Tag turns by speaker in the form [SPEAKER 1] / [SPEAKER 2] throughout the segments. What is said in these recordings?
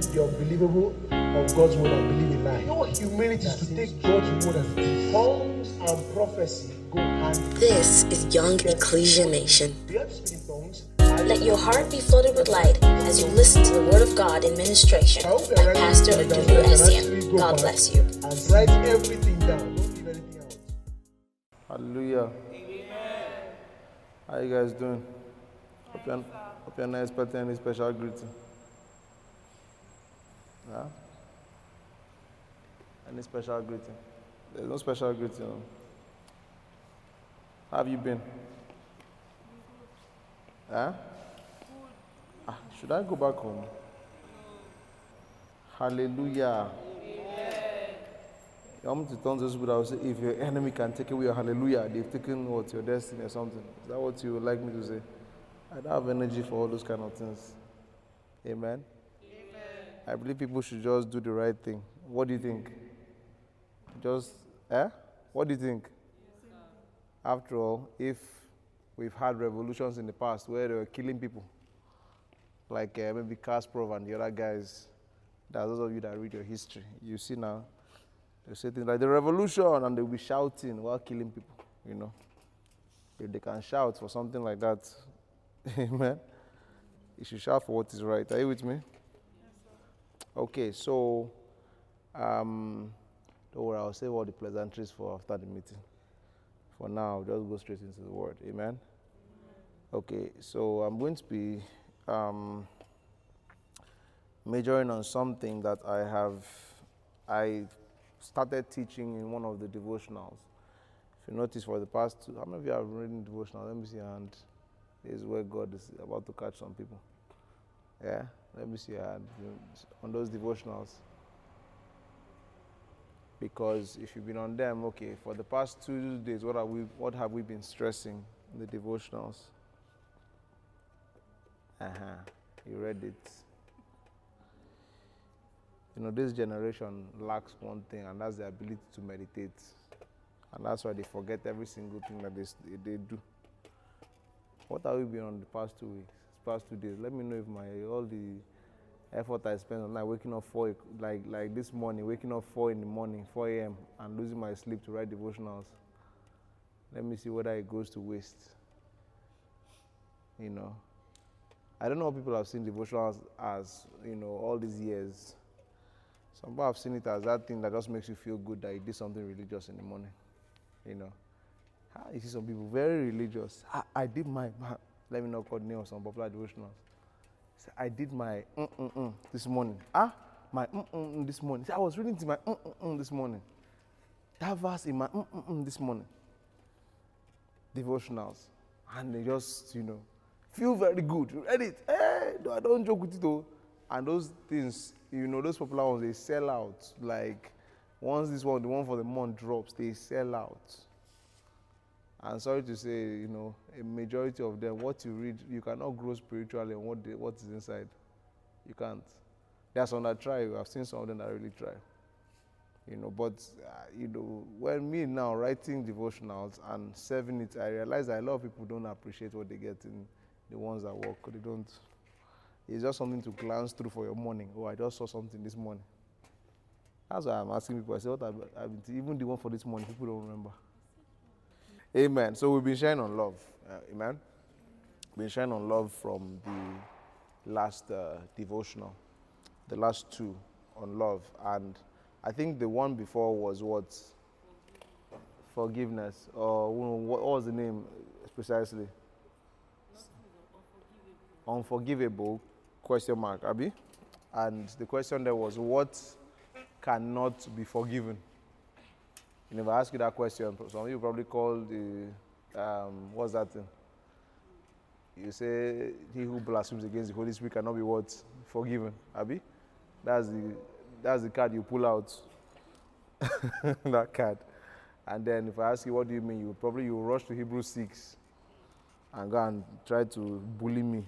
[SPEAKER 1] believe the unbelievable of God's word and believe in lie.
[SPEAKER 2] You know what humility is to take
[SPEAKER 1] God's word as it is.
[SPEAKER 2] tongues and prophecy go hand in.
[SPEAKER 3] This is Young Ecclesia Nation.
[SPEAKER 2] You have to speak in tongues.
[SPEAKER 3] Let your heart be flooded with light as you listen to the Word of God in ministration
[SPEAKER 1] I
[SPEAKER 3] by Pastor
[SPEAKER 1] it.
[SPEAKER 3] Odulu Essien. God bless you.
[SPEAKER 1] And write everything down. Don't leave anything out.
[SPEAKER 4] Hallelujah. How you guys doing? Hope you're, hope you're not expecting any special greeting. Any special greeting? There's no special greeting. How have you been? Huh? Ah, should I go back home? Hallelujah. You want me to turn to those people that say, if your enemy can take away your hallelujah, they've taken what your destiny or something. Is that what you would like me to say? I don't have energy for all those kind of things. Amen. I believe people should just do the right thing. What do you think? Just, eh? What do you think? After all, if we've had revolutions in the past where they were killing people, like uh, maybe Kasparov and the other guys, that those of you that read your history, you see now, they say things like the revolution and they'll be shouting while killing people, you know. If they can shout for something like that, amen. You should shout for what is right. Are you with me? Okay, so um, don't worry, I'll save all the pleasantries for after the meeting. For now, just go straight into the word. Amen. Okay, so I'm going to be um, majoring on something that I have I started teaching in one of the devotionals. If you notice for the past two, how many of you have reading devotional? Let me see And. This is where God is about to catch some people. Yeah? Let me see On those devotionals. Because if you've been on them, okay, for the past two days, what have we what have we been stressing in the devotionals? Uh-huh. You read it. You know, this generation lacks one thing, and that's the ability to meditate. And that's why they forget every single thing that they, they do. What have we been on the past two weeks, past two days? Let me know if my all the effort I spent on night waking up four, like like this morning, waking up four in the morning, 4 a.m., and losing my sleep to write devotionals. Let me see whether it goes to waste. You know, I don't know what people have seen devotionals as, you know, all these years. Some people have seen it as that thing that just makes you feel good that you did something religious in the morning. You know. Ah, You see some people very religious. I, I did my, my- let me not call the some popular devotionals. I did my mm, mm, mm this morning. Ah, my mm, mm, mm this morning. I was reading to my mm, mm, mm this morning. That verse in my mm, mm, mm this morning. Devotionals. And they just, you know, feel very good. You read it. Hey, no, I don't joke with it though. And those things, you know, those popular ones, they sell out. Like, once this one, the one for the month drops, they sell out. And sorry to say, you know, a majority of them, what you read, you cannot grow spiritually on what, what is inside. You can't. There are some that try. I've seen some of them that really try. You know, but, uh, you know, when me now writing devotionals and serving it, I realize that a lot of people don't appreciate what they get in the ones that work. They don't. It's just something to glance through for your morning. Oh, I just saw something this morning. That's why I'm asking people. I say, what I've been, even the one for this morning, people don't remember. Amen. So we've been sharing on love. Uh, amen. Been sharing on love from the last uh, devotional, the last two on love, and I think the one before was what forgiveness, or what, was the name precisely? Unforgivable question mark, Abby. And the question there was what cannot be forgiven. You never ask you that question. Some of you probably call the um, what's that thing? You say he who blasphemes against the Holy Spirit cannot be what forgiven. Abi, that's the that's the card you pull out. that card, and then if I ask you what do you mean, you probably you rush to Hebrew six, and go and try to bully me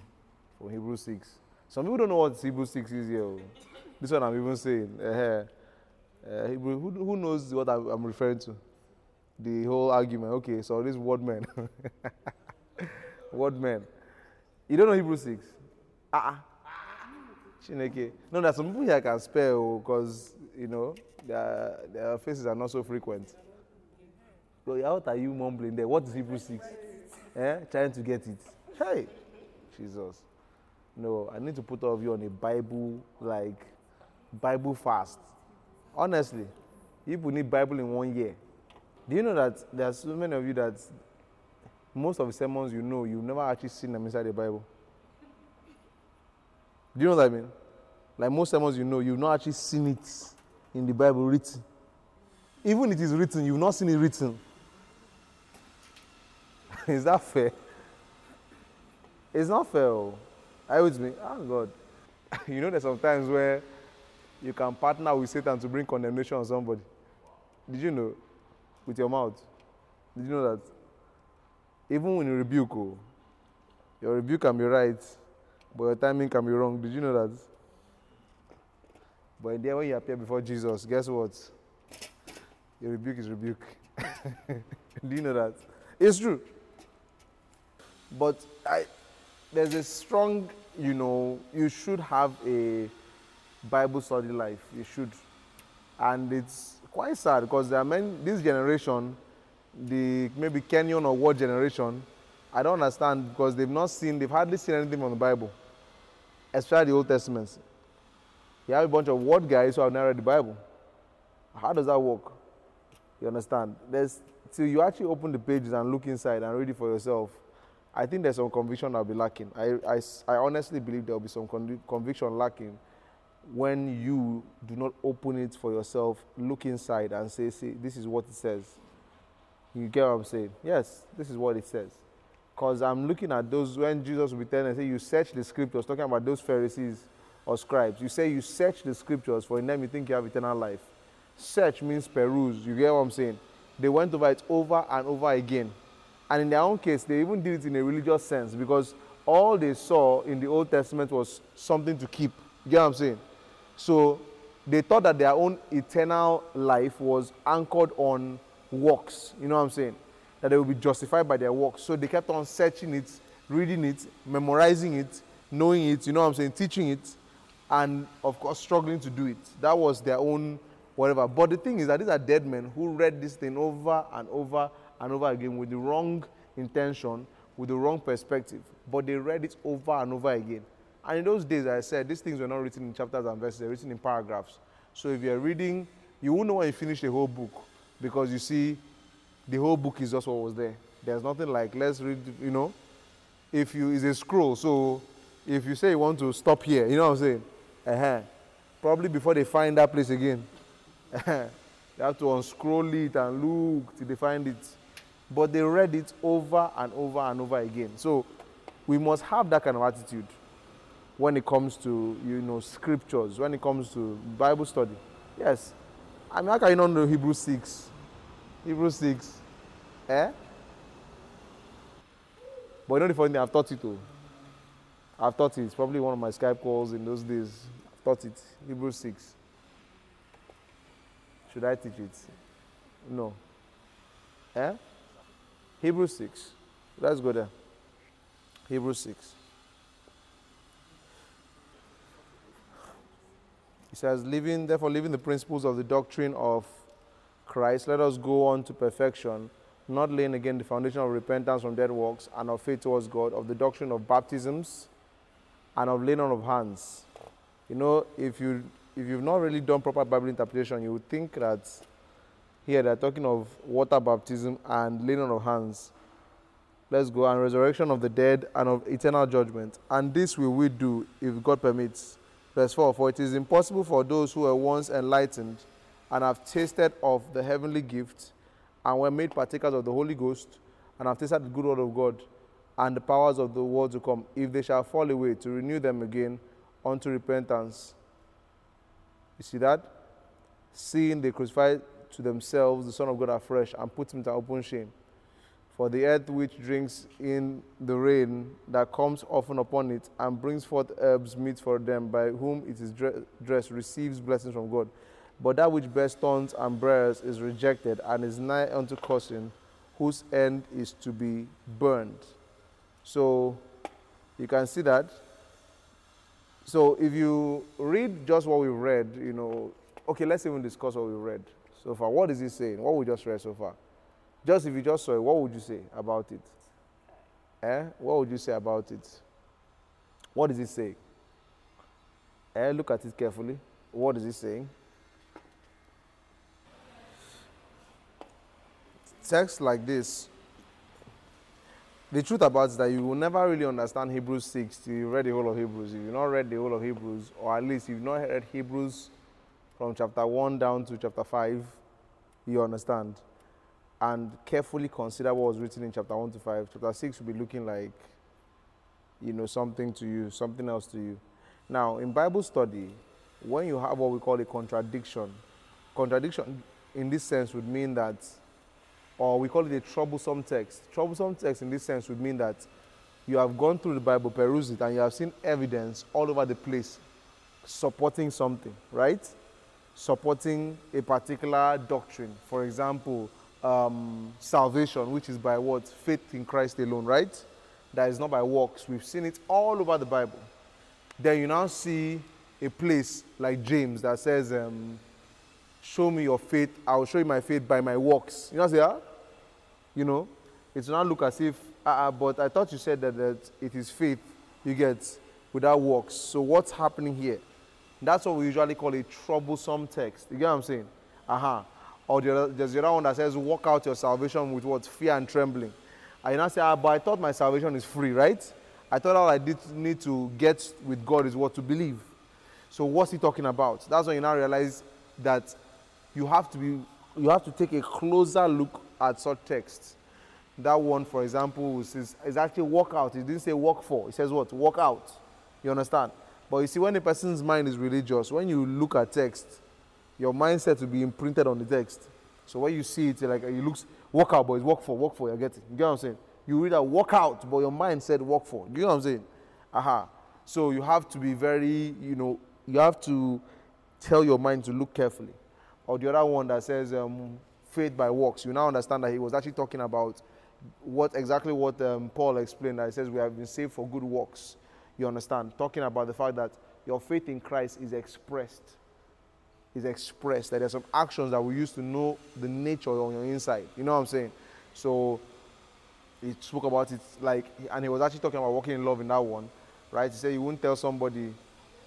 [SPEAKER 4] from Hebrew six. Some people don't know what Hebrew six is here. oh. This one I'm even saying. Uh, who, who knows what I'm referring to? The whole argument. Okay, so this word man. word man. You don't know Hebrew 6? Ah. Uh-uh. Chineke. No, there's some people here can spare because you know their their faces are not so frequent. So what are you mumbling there? What is Hebrew six? Eh? Trying to get it. Hey, Jesus. No, I need to put all of you on a Bible like Bible fast. Honestly, people need Bible in one year. Do you know that there are so many of you that most of the sermons you know, you've never actually seen them inside the Bible? Do you know what I mean? Like most sermons you know, you've not actually seen it in the Bible written. Even it is written, you've not seen it written. is that fair? It's not fair. oh. Are you with me? Oh God. you know there's sometimes where you can partner with Satan to bring condemnation on somebody. Did you know? With your mouth. Did you know that? Even when you rebuke, oh, your rebuke can be right, but your timing can be wrong. Did you know that? But in the end, when you appear before Jesus, guess what? Your rebuke is rebuke. Do you know that? It's true. But I, there's a strong, you know, you should have a Bible study life. You should. And it's quite sad because there are many, this generation, the maybe Kenyan or what generation, I don't understand because they've not seen, they've hardly seen anything from the Bible, especially the Old Testament. You have a bunch of word guys who have never read the Bible. How does that work? You understand? There's till you actually open the pages and look inside and read it for yourself. I think there's some conviction that'll be lacking. I I honestly believe there'll be some convi- conviction lacking when you do not open it for yourself, look inside and say, see, this is what it says. You get what I'm saying? Yes, this is what it says. Because I'm looking at those when Jesus be telling, say, you search the scriptures, talking about those Pharisees or scribes. You say you search the scriptures, for in them you think you have eternal life. Search means peruse. You get what I'm saying? They went over it over and over again. And in their own case, they even did it in a religious sense because all they saw in the Old Testament was something to keep. You get what I'm saying? So they thought that their own eternal life was anchored on works. You know what I'm saying? That they will be justified by their works. So they kept on searching it, reading it, memorizing it, knowing it, you know what I'm saying, teaching it, and of course struggling to do it. That was their own whatever. But the thing is that these are dead men who read this thing over and over and over again with the wrong intention, with the wrong perspective. But they read it over and over again. And in those days, I said, these things were not written in chapters and verses, they're written in paragraphs. So if you're reading, you won't know when you finish the whole book because you see, the whole book is just what was there. There's nothing like, let's read, you know, if you, it's a scroll. So if you say you want to stop here, you know what I'm saying? Uh-huh. Probably before they find that place again. they have to unscroll it and look till they find it. But they read it over and over and over again. So we must have that kind of attitude when it comes to you know scriptures, when it comes to Bible study. Yes. I mean, how can you not know Hebrew 6? Hebrew 6. Eh? But you know the funny thing, I've taught it too. I've taught it. It's probably one of my Skype calls in those days. I've taught it. Hebrew 6. Should I teach it? No. Eh? Hebrew 6. Let's go there. Hebrew 6. Says, living, therefore, living the principles of the doctrine of Christ, let us go on to perfection, not laying again the foundation of repentance from dead works and of faith towards God, of the doctrine of baptisms and of laying on of hands. You know, if you if you've not really done proper Bible interpretation, you would think that here they're talking of water baptism and laying on of hands. Let's go and resurrection of the dead and of eternal judgment. And this will we do if God permits. Verse 4 For it is impossible for those who were once enlightened and have tasted of the heavenly gift and were made partakers of the Holy Ghost and have tasted the good word of God and the powers of the world to come, if they shall fall away, to renew them again unto repentance. You see that? Seeing they crucified to themselves the Son of God afresh and put him to open shame. For the earth which drinks in the rain that comes often upon it and brings forth herbs meet for them, by whom it is dressed, receives blessings from God. But that which bears thorns and briars is rejected and is nigh unto cursing, whose end is to be burned. So you can see that. So if you read just what we've read, you know, okay, let's even discuss what we've read so far. What is he saying? What we just read so far? Just if you just saw it, what would you say about it? Eh? What would you say about it? What does it say? Eh? Look at it carefully. What is it saying? Text like this. The truth about it is that you will never really understand Hebrews 6 till you read the whole of Hebrews. If you've not read the whole of Hebrews, or at least if you've not read Hebrews from chapter 1 down to chapter 5, you understand. And carefully consider what was written in chapter 1 to 5. Chapter 6 will be looking like, you know, something to you, something else to you. Now, in Bible study, when you have what we call a contradiction, contradiction in this sense would mean that, or we call it a troublesome text. Troublesome text in this sense would mean that you have gone through the Bible, perused it, and you have seen evidence all over the place supporting something, right? Supporting a particular doctrine. For example, um, salvation, which is by what? Faith in Christ alone, right? That is not by works. We've seen it all over the Bible. Then you now see a place like James that says, um, Show me your faith, I will show you my faith by my works. You know, say, ah? You know, it's not look as if, uh, but I thought you said that, that it is faith you get without works. So what's happening here? That's what we usually call a troublesome text. You get what I'm saying? Aha. Or the there's that says, Walk out your salvation with what? Fear and trembling. And you now say, ah, but I thought my salvation is free, right? I thought all I did need to get with God is what to believe. So what's he talking about? That's when you now realize that you have to be you have to take a closer look at such texts. That one, for example, is, is actually walk out. It didn't say walk for. It says what? Walk out. You understand? But you see, when a person's mind is religious, when you look at text, your mindset will be imprinted on the text. So when you see it, like it looks work out, but it's work for, work for, you get it. You get what I'm saying? You read a work out, but your mind said walk for. You get what I'm saying? Aha. So you have to be very, you know, you have to tell your mind to look carefully. Or the other one that says um, faith by works. You now understand that he was actually talking about what exactly what um, Paul explained. That he says we have been saved for good works. You understand? Talking about the fact that your faith in Christ is expressed. Is expressed. That there's some actions that we use to know the nature on your inside. You know what I'm saying? So he spoke about it like, and he was actually talking about walking in love in that one, right? He said you won't tell somebody,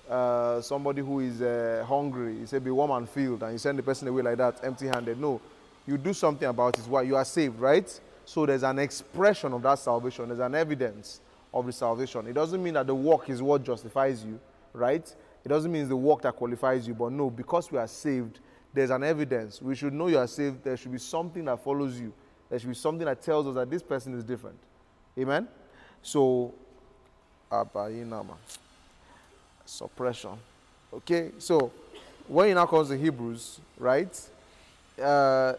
[SPEAKER 4] uh, somebody who is uh, hungry. He said be warm and filled, and you send the person away like that, empty-handed. No, you do something about it. Why you are saved, right? So there's an expression of that salvation. There's an evidence of the salvation. It doesn't mean that the work is what justifies you, right? It doesn't mean it's the work that qualifies you, but no, because we are saved, there's an evidence. We should know you are saved. There should be something that follows you. There should be something that tells us that this person is different. Amen? So, suppression. Okay, so when it now comes to Hebrews, right? Uh,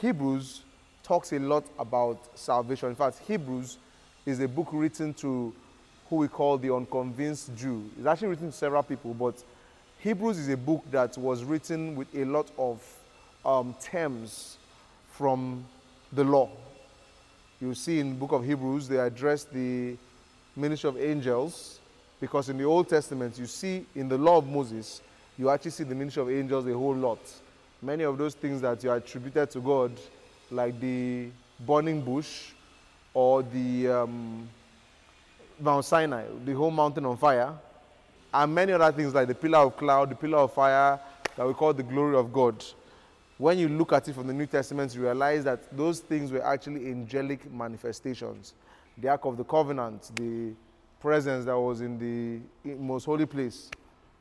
[SPEAKER 4] Hebrews talks a lot about salvation. In fact, Hebrews is a book written to who we call the unconvinced Jew. It's actually written to several people, but Hebrews is a book that was written with a lot of um, terms from the law. You see in book of Hebrews, they address the ministry of angels because in the Old Testament, you see in the law of Moses, you actually see the ministry of angels a whole lot. Many of those things that you attributed to God, like the burning bush or the um, Mount Sinai, the whole mountain on fire, and many other things like the pillar of cloud, the pillar of fire that we call the glory of God. When you look at it from the New Testament, you realize that those things were actually angelic manifestations. The Ark of the Covenant, the presence that was in the most holy place,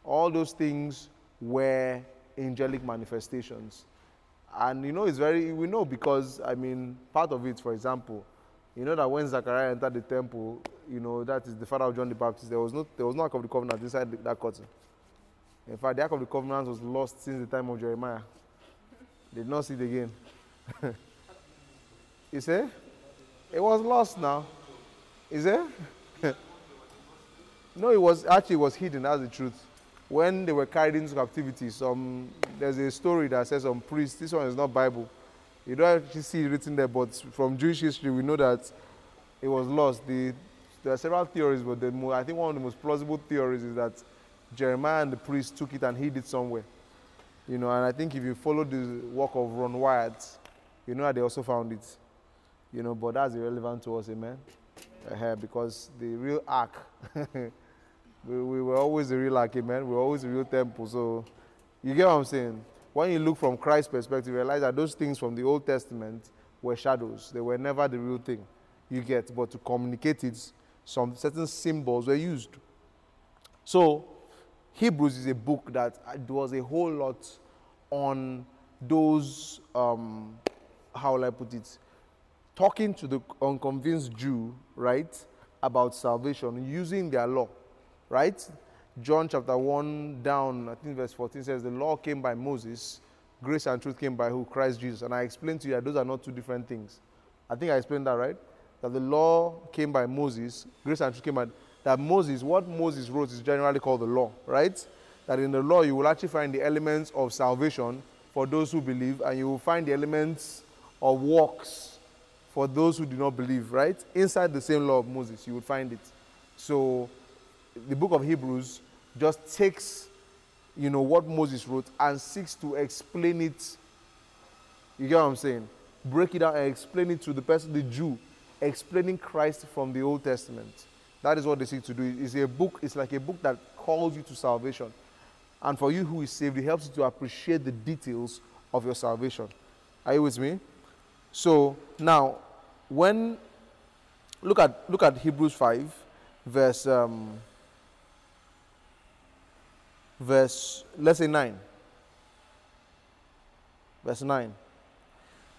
[SPEAKER 4] all those things were angelic manifestations. And you know, it's very, we know because, I mean, part of it, for example, you know that when Zachariah entered the temple, you know, that is the father of John the Baptist, there was no, there was no Ark of the Covenant inside the, that curtain. In fact, the Ark of the Covenant was lost since the time of Jeremiah. They did not see it again. you say? It was lost now. Is it? no, it was actually it was hidden, that's the truth. When they were carried into captivity, some there's a story that says some priest, this one is not Bible. You don't actually see it written there, but from Jewish history, we know that it was lost. The, there are several theories, but the mo- I think one of the most plausible theories is that Jeremiah and the priest took it and hid it somewhere. You know, and I think if you follow the work of Ron Wyatt, you know that they also found it. You know, but that's irrelevant to us, amen. Uh, because the real ark, we, we were always the real ark, amen. We were always the real temple. So you get what I'm saying? When you look from Christ's perspective, you realize that those things from the Old Testament were shadows. They were never the real thing. You get, but to communicate it, some certain symbols were used. So Hebrews is a book that was a whole lot on those, um, how will I put it, talking to the unconvinced Jew, right, about salvation using their law, right? John chapter 1 down, I think verse 14 says, The law came by Moses, grace and truth came by who? Christ Jesus. And I explained to you that those are not two different things. I think I explained that, right? That the law came by Moses, grace and truth came by that Moses, what Moses wrote is generally called the law, right? That in the law you will actually find the elements of salvation for those who believe, and you will find the elements of works for those who do not believe, right? Inside the same law of Moses, you would find it. So the book of Hebrews just takes, you know, what Moses wrote and seeks to explain it. You get what I'm saying? Break it down and explain it to the person, the Jew, explaining Christ from the Old Testament. That is what they seek to do. It's a book, it's like a book that calls you to salvation. And for you who is saved, it helps you to appreciate the details of your salvation. Are you with me? So now, when look at look at Hebrews 5, verse um, verse let's say 9. Verse 9.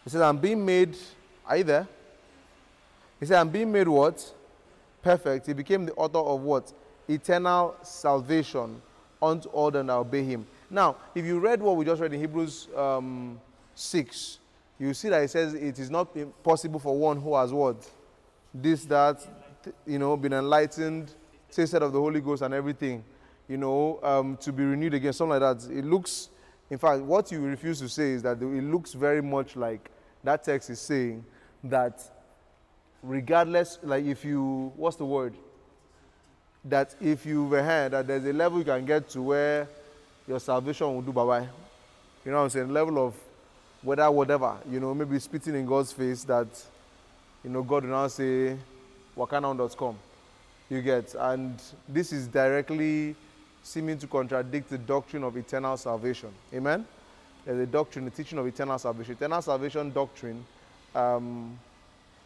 [SPEAKER 4] He says, I'm being made, there? He said, I'm being made what? Perfect. He became the author of what? Eternal salvation unto all that obey him. Now, if you read what we just read in Hebrews um, 6, you see that it says it is not possible for one who has what? This, that, you know, been enlightened, tasted of the Holy Ghost and everything, you know, um, to be renewed again, something like that. It looks, in fact, what you refuse to say is that it looks very much like that text is saying that regardless, like if you, what's the word? That if you've heard that there's a level you can get to where your salvation will do bye bye. You know what I'm saying? Level of whether whatever, you know, maybe spitting in God's face that, you know, God will now say, wakanow.com. You get, and this is directly seeming to contradict the doctrine of eternal salvation. Amen? There's a doctrine, the teaching of eternal salvation. Eternal salvation doctrine, um,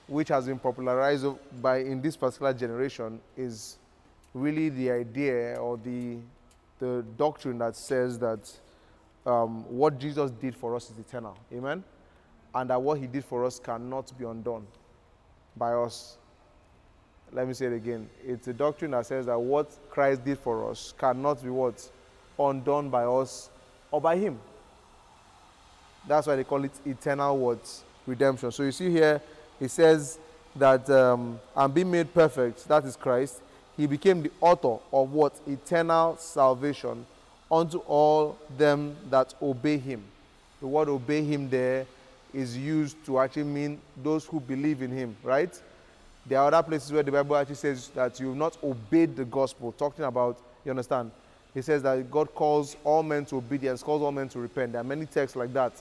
[SPEAKER 4] which has been popularized by in this particular generation, is really the idea or the the doctrine that says that um, what Jesus did for us is eternal. Amen? And that what he did for us cannot be undone by us. Let me say it again. It's a doctrine that says that what Christ did for us cannot be what? Undone by us or by him. That's why they call it eternal words, redemption. So you see here, it says that um, I'm being made perfect, that is Christ. He became the author of what? Eternal salvation unto all them that obey him. The word obey him there is used to actually mean those who believe in him, right? There are other places where the Bible actually says that you have not obeyed the gospel, talking about, you understand? He says that God calls all men to obedience, calls all men to repent. There are many texts like that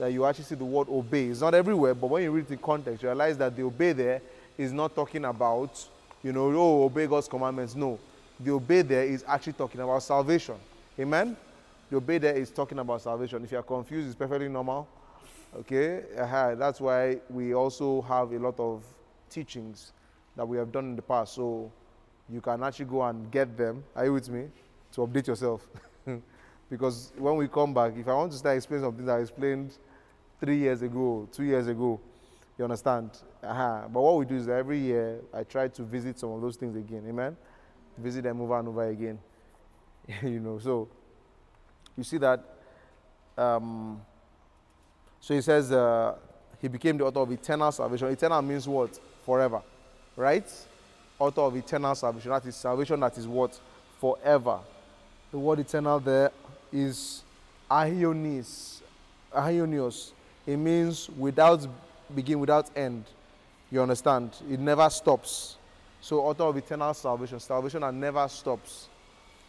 [SPEAKER 4] that you actually see the word obey. It's not everywhere, but when you read the context, you realize that the obey there is not talking about, you know, oh, obey God's commandments. No. The obey there is actually talking about salvation. Amen? The obey there is talking about salvation. If you are confused, it's perfectly normal. Okay? Uh-huh. That's why we also have a lot of teachings that we have done in the past. So you can actually go and get them. Are you with me? To update yourself. because when we come back, if I want to start explaining something that I explained three years ago, two years ago, you understand? Uh-huh. But what we do is every year I try to visit some of those things again. Amen? Visit them over and over again. you know, so you see that. Um, so he says uh, he became the author of eternal salvation. Eternal means what? Forever, right? Author of eternal salvation. That is salvation that is what? Forever. The word eternal there is ahionis. Ahionios. It means without begin, without end. You understand? It never stops. So, author of eternal salvation, salvation that never stops.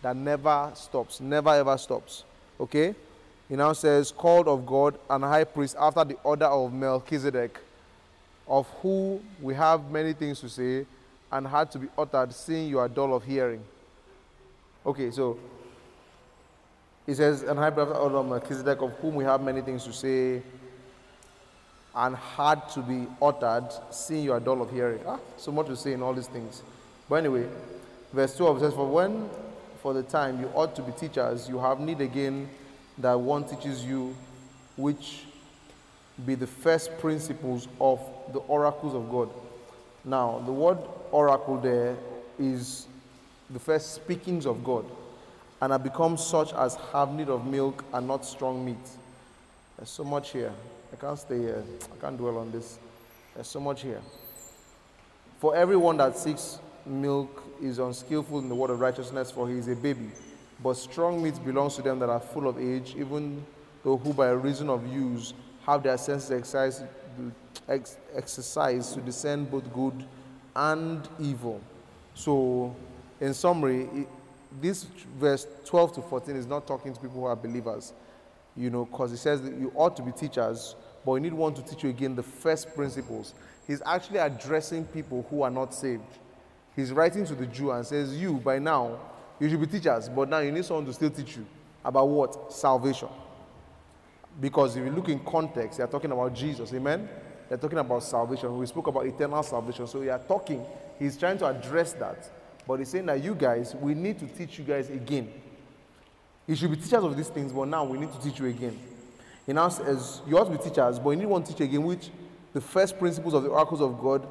[SPEAKER 4] that never stops, never ever stops. Okay? He now says, called of God and high priest after the order of Melchizedek, of who we have many things to say and had to be uttered, seeing you are dull of hearing. Okay, so he says, and high priest after the order of Melchizedek, of whom we have many things to say and had to be uttered, seeing you are dull of hearing. Ah, so much to say in all these things. But anyway, verse 12 says, For when for the time you ought to be teachers, you have need again that one teaches you, which be the first principles of the oracles of God. Now, the word oracle there is the first speakings of God, and have become such as have need of milk and not strong meat. There's so much here. I can't stay here. I can't dwell on this. There's so much here. For everyone that seeks milk is unskillful in the word of righteousness, for he is a baby. But strong meat belongs to them that are full of age, even though who by reason of use have their senses exercised, ex- to discern both good and evil. So, in summary, it, this verse 12 to 14 is not talking to people who are believers, you know, because he says that you ought to be teachers, but you need one to teach you again the first principles. He's actually addressing people who are not saved. He's writing to the Jew and says, You, by now, you should be teachers, but now you need someone to still teach you about what? Salvation. Because if you look in context, they are talking about Jesus, amen? They're talking about salvation. We spoke about eternal salvation. So we are talking, he's trying to address that. But he's saying that you guys, we need to teach you guys again. You should be teachers of these things, but now we need to teach you again. He now says, You ought to be teachers, but you need one teacher again, which the first principles of the oracles of God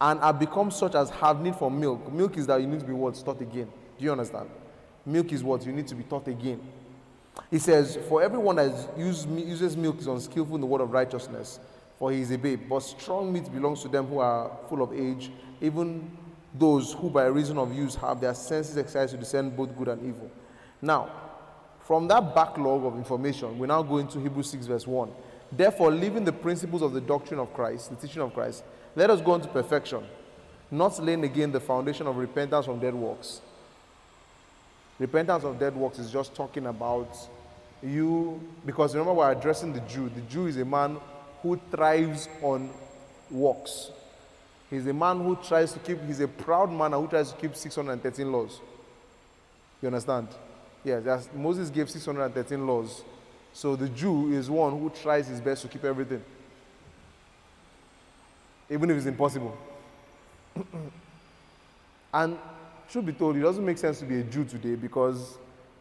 [SPEAKER 4] and have become such as have need for milk. Milk is that you need to be what? Taught again. Do you understand? Milk is what? You need to be taught again. He says, For everyone that use, uses milk is unskillful in the word of righteousness, for he is a babe. But strong meat belongs to them who are full of age, even those who by reason of use have their senses exercised to discern both good and evil. Now, from that backlog of information, we now go into Hebrews 6, verse 1. Therefore, leaving the principles of the doctrine of Christ, the teaching of Christ, let us go into perfection, not laying again the foundation of repentance from dead works. Repentance of dead works is just talking about you, because remember, we're addressing the Jew. The Jew is a man who thrives on works. He's a man who tries to keep, he's a proud man who tries to keep 613 laws. You understand? Yes, Moses gave 613 laws. So the Jew is one who tries his best to keep everything, even if it's impossible. and truth be told, it doesn't make sense to be a Jew today because,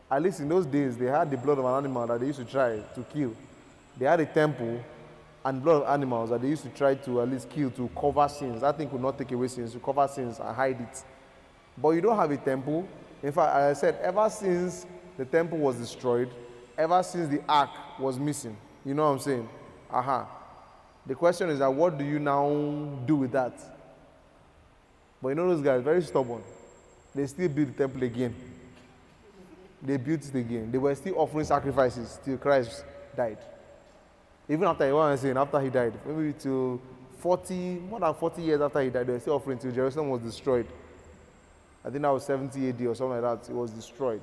[SPEAKER 4] at least in those days, they had the blood of an animal that they used to try to kill. They had a temple and blood of animals that they used to try to at least kill to cover sins. That thing could not take away sins, to cover sins and hide it. But you don't have a temple. In fact, as I said, ever since the temple was destroyed, ever since the ark was missing, you know what I'm saying? Aha. The question is that what do you now do with that? But you know those guys, very stubborn. They still build the temple again. They built it again. They were still offering sacrifices till Christ died. Even after, what I'm saying, after he died, maybe till 40, more than 40 years after he died, they were still offering till Jerusalem was destroyed. I think that was 70 AD or something like that. It was destroyed.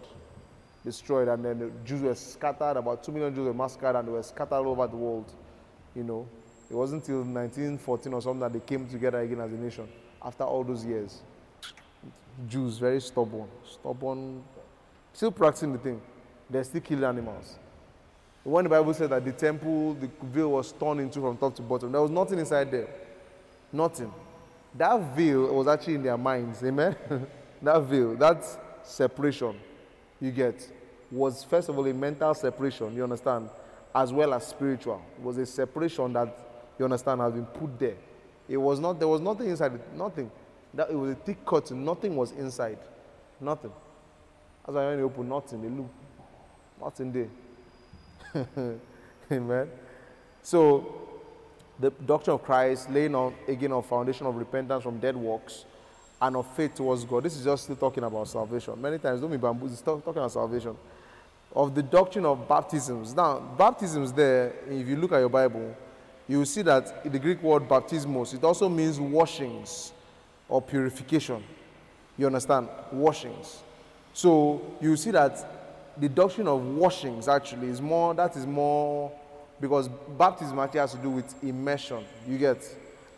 [SPEAKER 4] Destroyed, and then the Jews were scattered. About 2 million Jews were massacred and they were scattered all over the world. You know, it wasn't until 1914 or something that they came together again as a nation after all those years. Jews, very stubborn, stubborn, still practicing the thing. They're still killing animals. When the Bible said that the temple, the veil was torn into from top to bottom, there was nothing inside there. Nothing. That veil was actually in their minds. Amen? that veil, that separation you get, was first of all a mental separation, you understand, as well as spiritual. It was a separation that, you understand, has been put there. It was not, there was nothing inside it, nothing. That, it was a thick curtain, nothing was inside. Nothing. Why when you open nothing, they look, nothing there. Amen. So, the doctrine of Christ, laying on again on foundation of repentance from dead works and of faith towards God. This is just still talking about salvation. Many times, don't be bamboozled, it's talk- talking about salvation. Of the doctrine of baptisms. Now, baptisms there, if you look at your Bible, you will see that the Greek word baptismos, it also means washings or purification. You understand? Washings. So you see that the doctrine of washings actually is more, that is more, because baptism actually has to do with immersion, you get.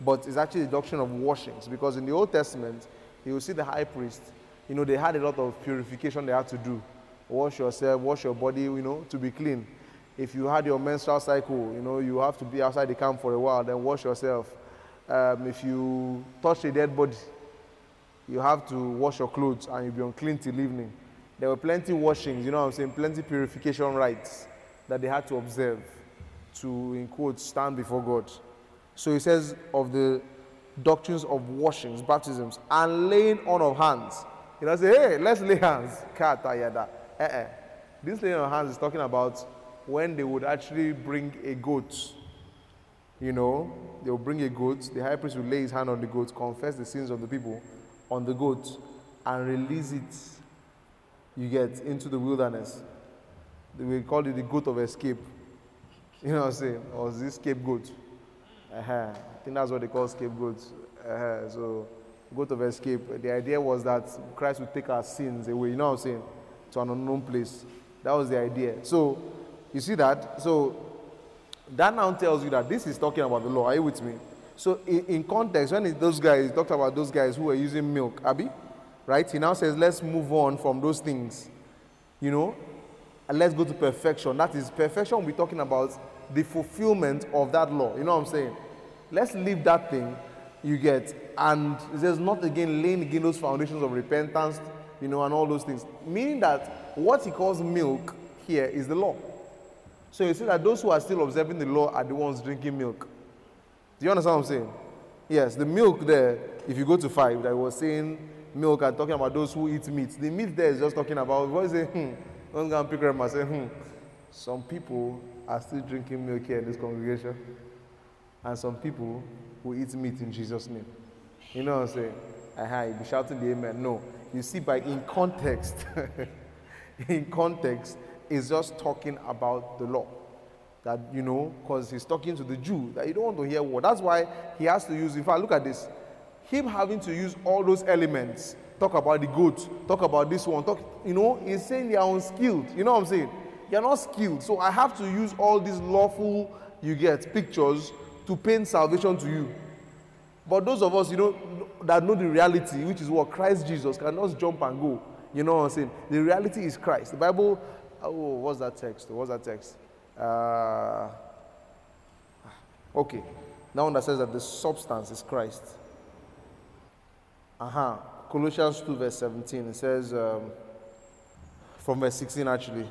[SPEAKER 4] But it's actually the doctrine of washings, because in the Old Testament, you will see the high priest, you know, they had a lot of purification they had to do. Wash yourself, wash your body, you know, to be clean. If you had your menstrual cycle, you know, you have to be outside the camp for a while, then wash yourself. Um, if you touch a dead body, you have to wash your clothes and you'll be unclean till evening. There were plenty washings, you know what I'm saying, plenty purification rites that they had to observe to, in quotes, stand before God. So he says of the doctrines of washings, baptisms, and laying on of hands. You know, say, hey, let's lay hands. Kata yada. Eh-eh. This laying on hands is talking about when they would actually bring a goat. You know, they will bring a goat. The high priest will lay his hand on the goat, confess the sins of the people on the goat, and release it. You get into the wilderness. We call it the goat of escape. You know what I'm saying? Or this scapegoat. Uh-huh. I think that's what they call scapegoats. Uh-huh. So, goat of escape. The idea was that Christ would take our sins away. You know what I'm saying? To an unknown place. That was the idea. So, you see that? So, that now tells you that this is talking about the law. Are you with me? So, in, in context, when those guys talked about those guys who were using milk, Abby, right? He now says, let's move on from those things, you know, and let's go to perfection. That is perfection. We're talking about the fulfillment of that law. You know what I'm saying? Let's leave that thing you get, and there's not again laying again those foundations of repentance, you know, and all those things. Meaning that what he calls milk here is the law. So you see that those who are still observing the law are the ones drinking milk. Do you understand what I'm saying? Yes, the milk there, if you go to five, that was saying milk and talking about those who eat meat. The meat there is just talking about what is it? Hmm. Don't go and pick them and say, hmm. Some people are still drinking milk here in this congregation. And some people who eat meat in Jesus' name. You know what I'm saying? Aha, you be shouting the amen. No. You see, by in context, in context, is just talking about the law. That, you know, because he's talking to the Jew, that you don't want to hear what. That's why he has to use, in fact, look at this. Him having to use all those elements, talk about the goat, talk about this one, talk, you know, he's saying they are unskilled. You know what I'm saying? You're not skilled. So I have to use all these lawful, you get, pictures to paint salvation to you. But those of us, you know, that know the reality, which is what Christ Jesus cannot jump and go. You know what I'm saying? The reality is Christ. The Bible, oh, what's that text? What's that text? Uh, okay. That one that says that the substance is Christ. Uh-huh. Colossians 2, verse 17. It says, um, from verse 16 actually,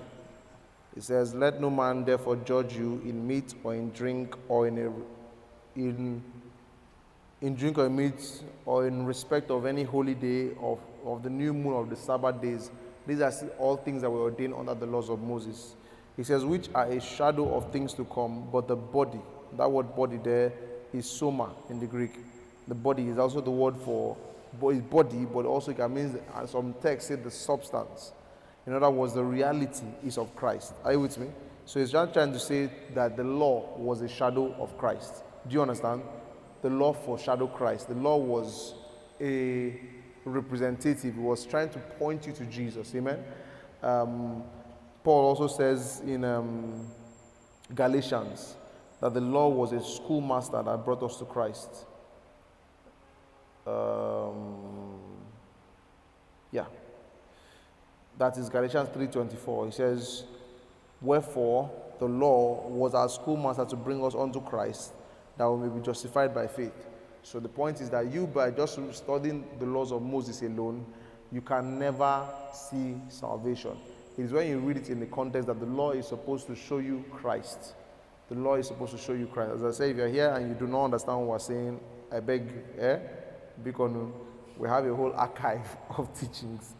[SPEAKER 4] it says, Let no man therefore judge you in meat or in drink or in a, in in drink or in meat or in respect of any holy day of, of the new moon of the Sabbath days. These are all things that were ordained under the laws of Moses. He says, which are a shadow of things to come, but the body, that word body there is soma in the Greek. The body is also the word for bo- body, but also it can mean, some texts say the substance. In other words, the reality is of Christ. Are you with me? So he's just trying to say that the law was a shadow of Christ. Do you understand? The law foreshadowed Christ. The law was a representative. It was trying to point you to Jesus. Amen. Um, Paul also says in um, Galatians that the law was a schoolmaster that brought us to Christ. Um, yeah. That is Galatians 3:24. He says, "Wherefore the law was our schoolmaster to bring us unto Christ, that we may be justified by faith." So the point is that you, by just studying the laws of Moses alone, you can never see salvation. It is when you read it in the context that the law is supposed to show you Christ. The law is supposed to show you Christ. As I say, if you're here and you do not understand what we're saying, I beg, eh? Because we have a whole archive of teachings.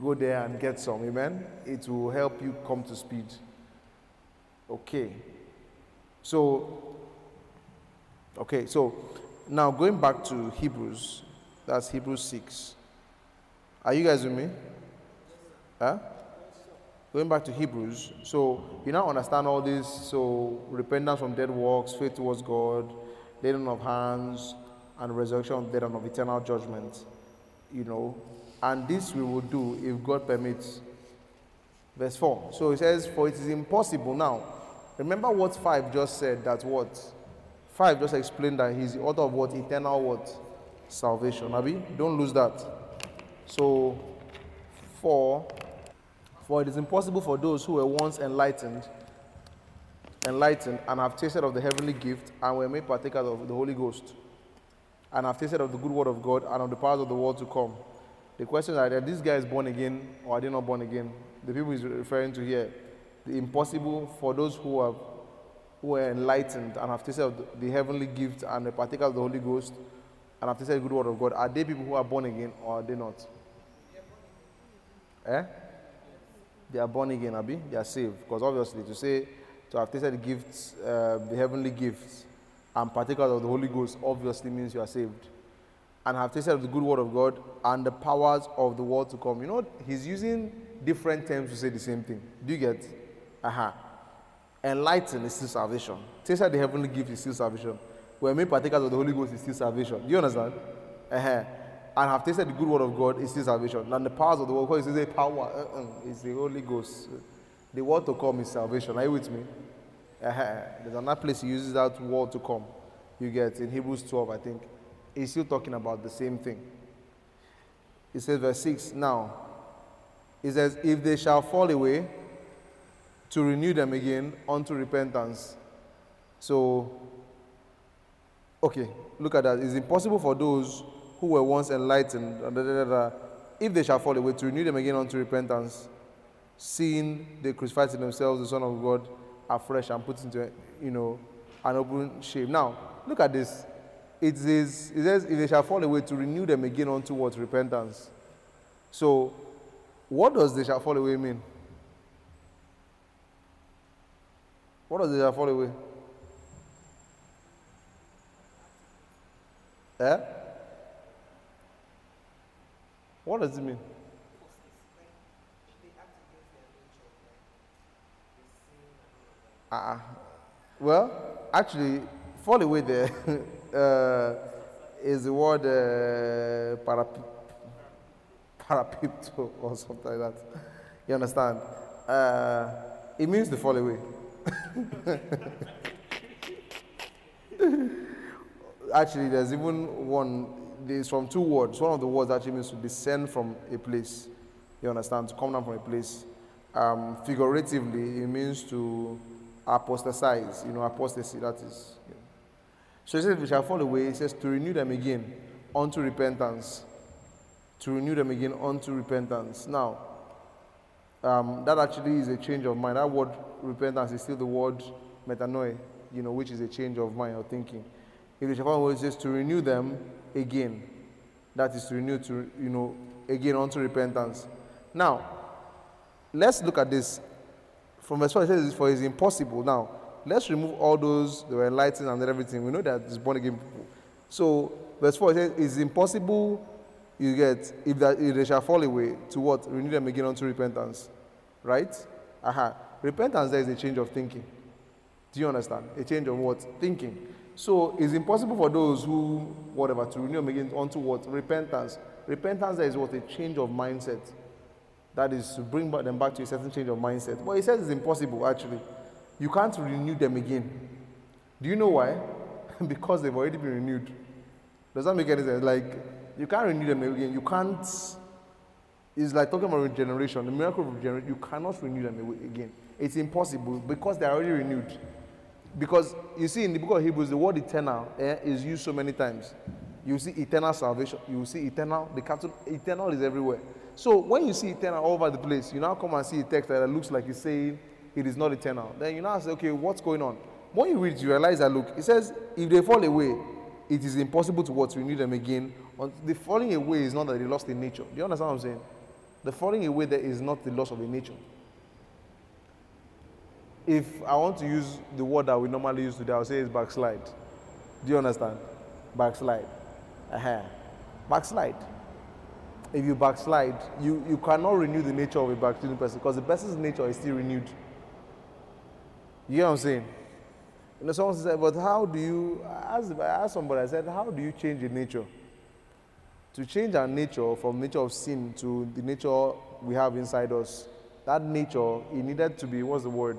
[SPEAKER 4] Go there and get some, amen? It will help you come to speed. Okay. So, okay, so now going back to Hebrews, that's Hebrews 6. Are you guys with me? Huh? Going back to Hebrews, so you now understand all this. So, repentance from dead works, faith towards God, laying on of hands, and resurrection of dead and of eternal judgment. You know, and this we will do if God permits. Verse 4. So it says, For it is impossible now. Remember what 5 just said that what? 5 just explained that he's the author of what? Eternal what? Salvation. Abi? Don't lose that. So 4. For it is impossible for those who were once enlightened, enlightened and have tasted of the heavenly gift and were made partakers of the Holy Ghost, and have tasted of the good word of God and of the powers of the world to come. The question is this guy is born again or are they not born again? The people he's referring to here. The impossible for those who have who are enlightened and have tasted the heavenly gift and the partakers of the Holy Ghost and have tasted the good word of God. Are they people who are born again or are they not? Eh? They are born again, Abi. They are saved. Because obviously, to say to have tasted the gifts, uh, the heavenly gifts, and partakers of the Holy Ghost, obviously means you are saved. And have tasted of the good word of God and the powers of the world to come. You know, he's using different terms to say the same thing. Do you get? Aha. Enlightened is still salvation. Tasted the heavenly gift is still salvation. We're made partakers of the Holy Ghost is still salvation. Do you understand? Uh-huh. And have tasted the good word of God is still salvation. And the powers of the world, because it's a power, uh-uh, it's the Holy Ghost. The word to come is salvation. Are you with me? Uh-huh. There's another place he uses that word to come. You get in Hebrews 12, I think. He's still talking about the same thing. He says, verse 6 Now, he says, If they shall fall away, to renew them again unto repentance. So, okay, look at that. It's impossible for those who were once enlightened, da, da, da, if they shall fall away, to renew them again unto repentance, seeing they crucified to themselves the Son of God afresh and put into, you know, an open shame. Now, look at this. It says, it says, if they shall fall away, to renew them again unto what? Repentance. So, what does they shall fall away mean? What does they shall fall away? Eh? What does it mean? Uh, well, actually, fall away there uh, is the word uh, parap- parapipto or something like that. You understand? Uh, it means to fall away. actually, there's even one, it's from two words. One of the words actually means to descend from a place. You understand? To come down from a place. Um, figuratively, it means to apostatize, you know, apostasy, that is. So he says, we shall fall away. He says, to renew them again unto repentance. To renew them again unto repentance. Now, um, that actually is a change of mind. That word repentance is still the word metanoia, you know, which is a change of mind or thinking. If the Shafan word says to renew them again, that is to renew to, you know, again unto repentance. Now, let's look at this. From verse 1, it says, For it is impossible. Now, let's remove all those that were enlightened and everything. We know that it's born again people. So, verse 4 it says, It's impossible, you get, if, that, if they shall fall away, to what? Renew them again unto repentance. Right? Aha. Repentance there is a change of thinking. Do you understand? A change of what? Thinking. So it's impossible for those who, whatever, to renew them again unto what? Repentance. Repentance there is what? A change of mindset. That is to bring them back to a certain change of mindset. But he says it's impossible actually. You can't renew them again. Do you know why? because they've already been renewed. Does that make any sense? Like, you can't renew them again. You can't. It's like talking about regeneration. The miracle of regeneration, you cannot renew them again. It's impossible because they're already renewed. Because you see, in the book of Hebrews, the word eternal eh, is used so many times. You see eternal salvation. You see eternal. The capital eternal is everywhere. So when you see eternal all over the place, you now come and see a text that looks like it's saying it is not eternal. Then you now say, okay, what's going on? When you read, you realize that look, it says if they fall away, it is impossible to what renew them again. The falling away is not that they lost their nature. Do you understand what I'm saying? The falling away there is not the loss of the nature. If I want to use the word that we normally use today, I'll say it's backslide. Do you understand? Backslide. uh Backslide. If you backslide, you, you cannot renew the nature of a backsliding person because the person's nature is still renewed. You know what I'm saying? You know, someone said, but how do you, I asked, I asked somebody, I said, how do you change your nature? To change our nature from nature of sin to the nature we have inside us, that nature, it needed to be, what's the word?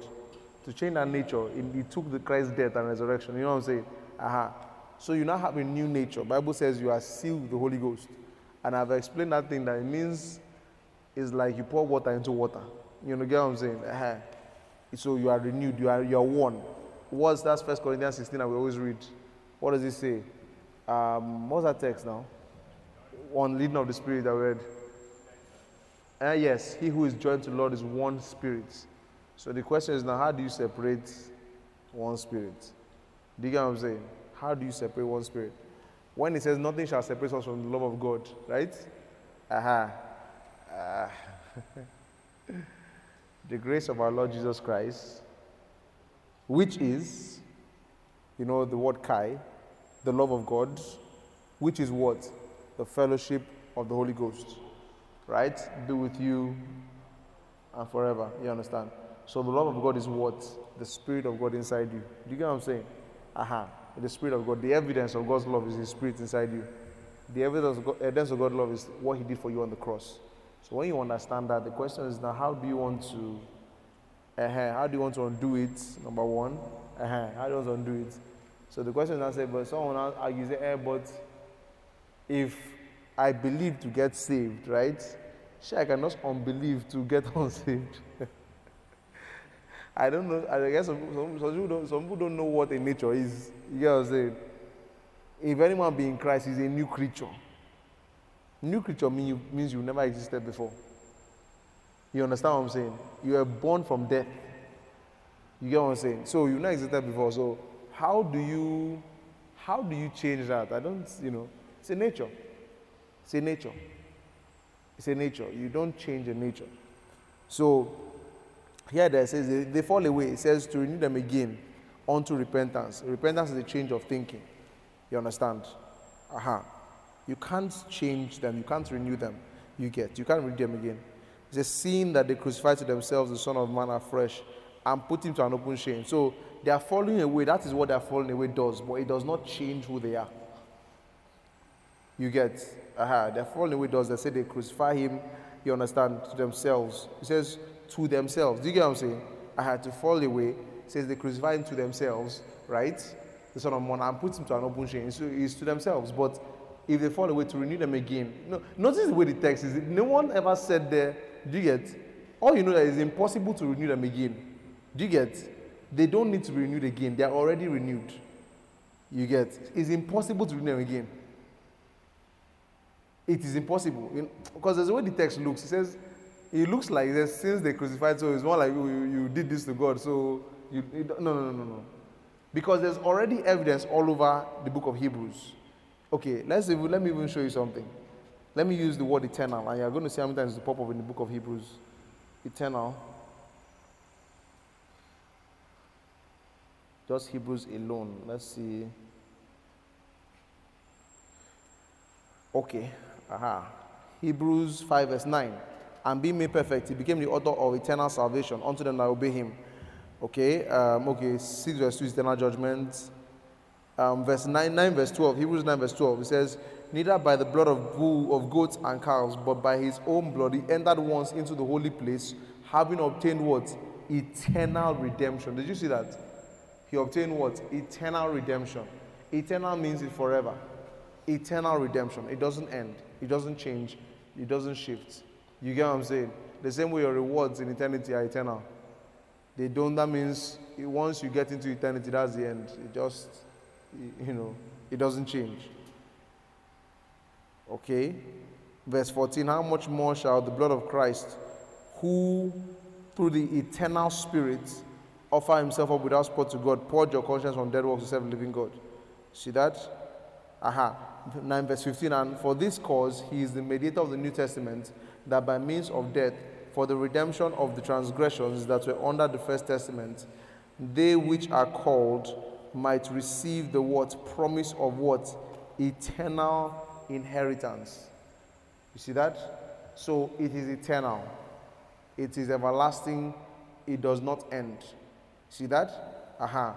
[SPEAKER 4] To change that nature, it, it took the Christ's death and resurrection. You know what I'm saying? Aha. So you now have a new nature. Bible says you are sealed with the Holy Ghost. And I've explained that thing that it means it's like you pour water into water. You know, get what I'm saying? Aha. So you are renewed, you are you are one. What's that's First Corinthians 16 that we always read? What does it say? Um, what's that text now? One leading of the Spirit that we read. Ah, yes, he who is joined to the Lord is one spirit. So the question is now, how do you separate one spirit? Do you get what I'm saying? How do you separate one spirit? When it says nothing shall separate us from the love of God, right? Aha. Ah. the grace of our Lord Jesus Christ, which is, you know, the word Kai, the love of God, which is what? The fellowship of the Holy Ghost, right? Be with you and forever. You understand? So the love of God is what? The Spirit of God inside you. Do you get what I'm saying? Aha. The Spirit of God. The evidence of God's love is His Spirit inside you. The evidence of, evidence of God's love is what He did for you on the cross. So when you understand that, the question is now, how do you want to, uh how do you want to undo it? Number one, uh how do you want to undo it? So the question is now, say, but someone argues, eh, but if I believe to get saved, right? Sure, I cannot unbelieve to get unsaved. I don't know. I guess some, some, some, people don't, some people don't know what a nature is. You get what I'm saying? If anyone be in Christ, he's a new creature. New creature mean you, means you never existed before. You understand what I'm saying? You were born from death. You get what I'm saying? So you never existed before. So how do you how do you change that? I don't, you know, it's a nature. It's a nature. It's a nature. You don't change a nature. So here there says they, they fall away. It says to renew them again unto repentance. Repentance is a change of thinking. You understand? Aha. You can't change them. You can't renew them. You get. You can't renew them again. It's a sin that they crucify to themselves the Son of Man afresh and put him to an open shame. So they are falling away. That is what their falling away does, but it does not change who they are. You get. Aha. Their falling away does. They say they crucify him. You understand to themselves. It says to themselves. Do you get what I'm saying? I had to fall away. It says they crucify him to themselves, right? The Son of Man and put him to an open shame. So it's to themselves. But if they fall away, to renew them again. No, notice the way the text is. No one ever said there. Do you get? All you know that it's impossible to renew them again. Do you get? They don't need to be renewed again. They are already renewed. You get? It's impossible to renew them again. It is impossible. You know, because there's the way the text looks. It says, it looks like this since they crucified, so it's more like oh, you, you did this to God. So you, you no, no, no, no, no. Because there's already evidence all over the book of Hebrews. Okay, let's even, let me even show you something. Let me use the word eternal, and you're going to see how many times it pop up in the book of Hebrews. Eternal. Just Hebrews alone. Let's see. Okay. Aha. Hebrews 5, verse 9. And being made perfect, he became the author of eternal salvation unto them that obey him. Okay. Um, okay. 6 verse 2 is eternal judgment. Um, verse 9, 9, verse 12. Hebrews 9, verse 12. It says, Neither by the blood of bull, of goats and cows, but by his own blood, he entered once into the holy place, having obtained what? Eternal redemption. Did you see that? He obtained what? Eternal redemption. Eternal means it forever. Eternal redemption. It doesn't end. It doesn't change. It doesn't shift. You get what I'm saying? The same way your rewards in eternity are eternal. They don't. That means once you get into eternity, that's the end. It just, you know, it doesn't change. Okay. Verse 14 How much more shall the blood of Christ, who through the eternal Spirit offer himself up without spot to God, purge your conscience from dead works to serve living God? See that? Aha. 9 verse 15 And for this cause he is the mediator of the New Testament, that by means of death, for the redemption of the transgressions that were under the first testament, they which are called might receive the what? Promise of what? Eternal inheritance. You see that? So it is eternal. It is everlasting. It does not end. See that? Aha.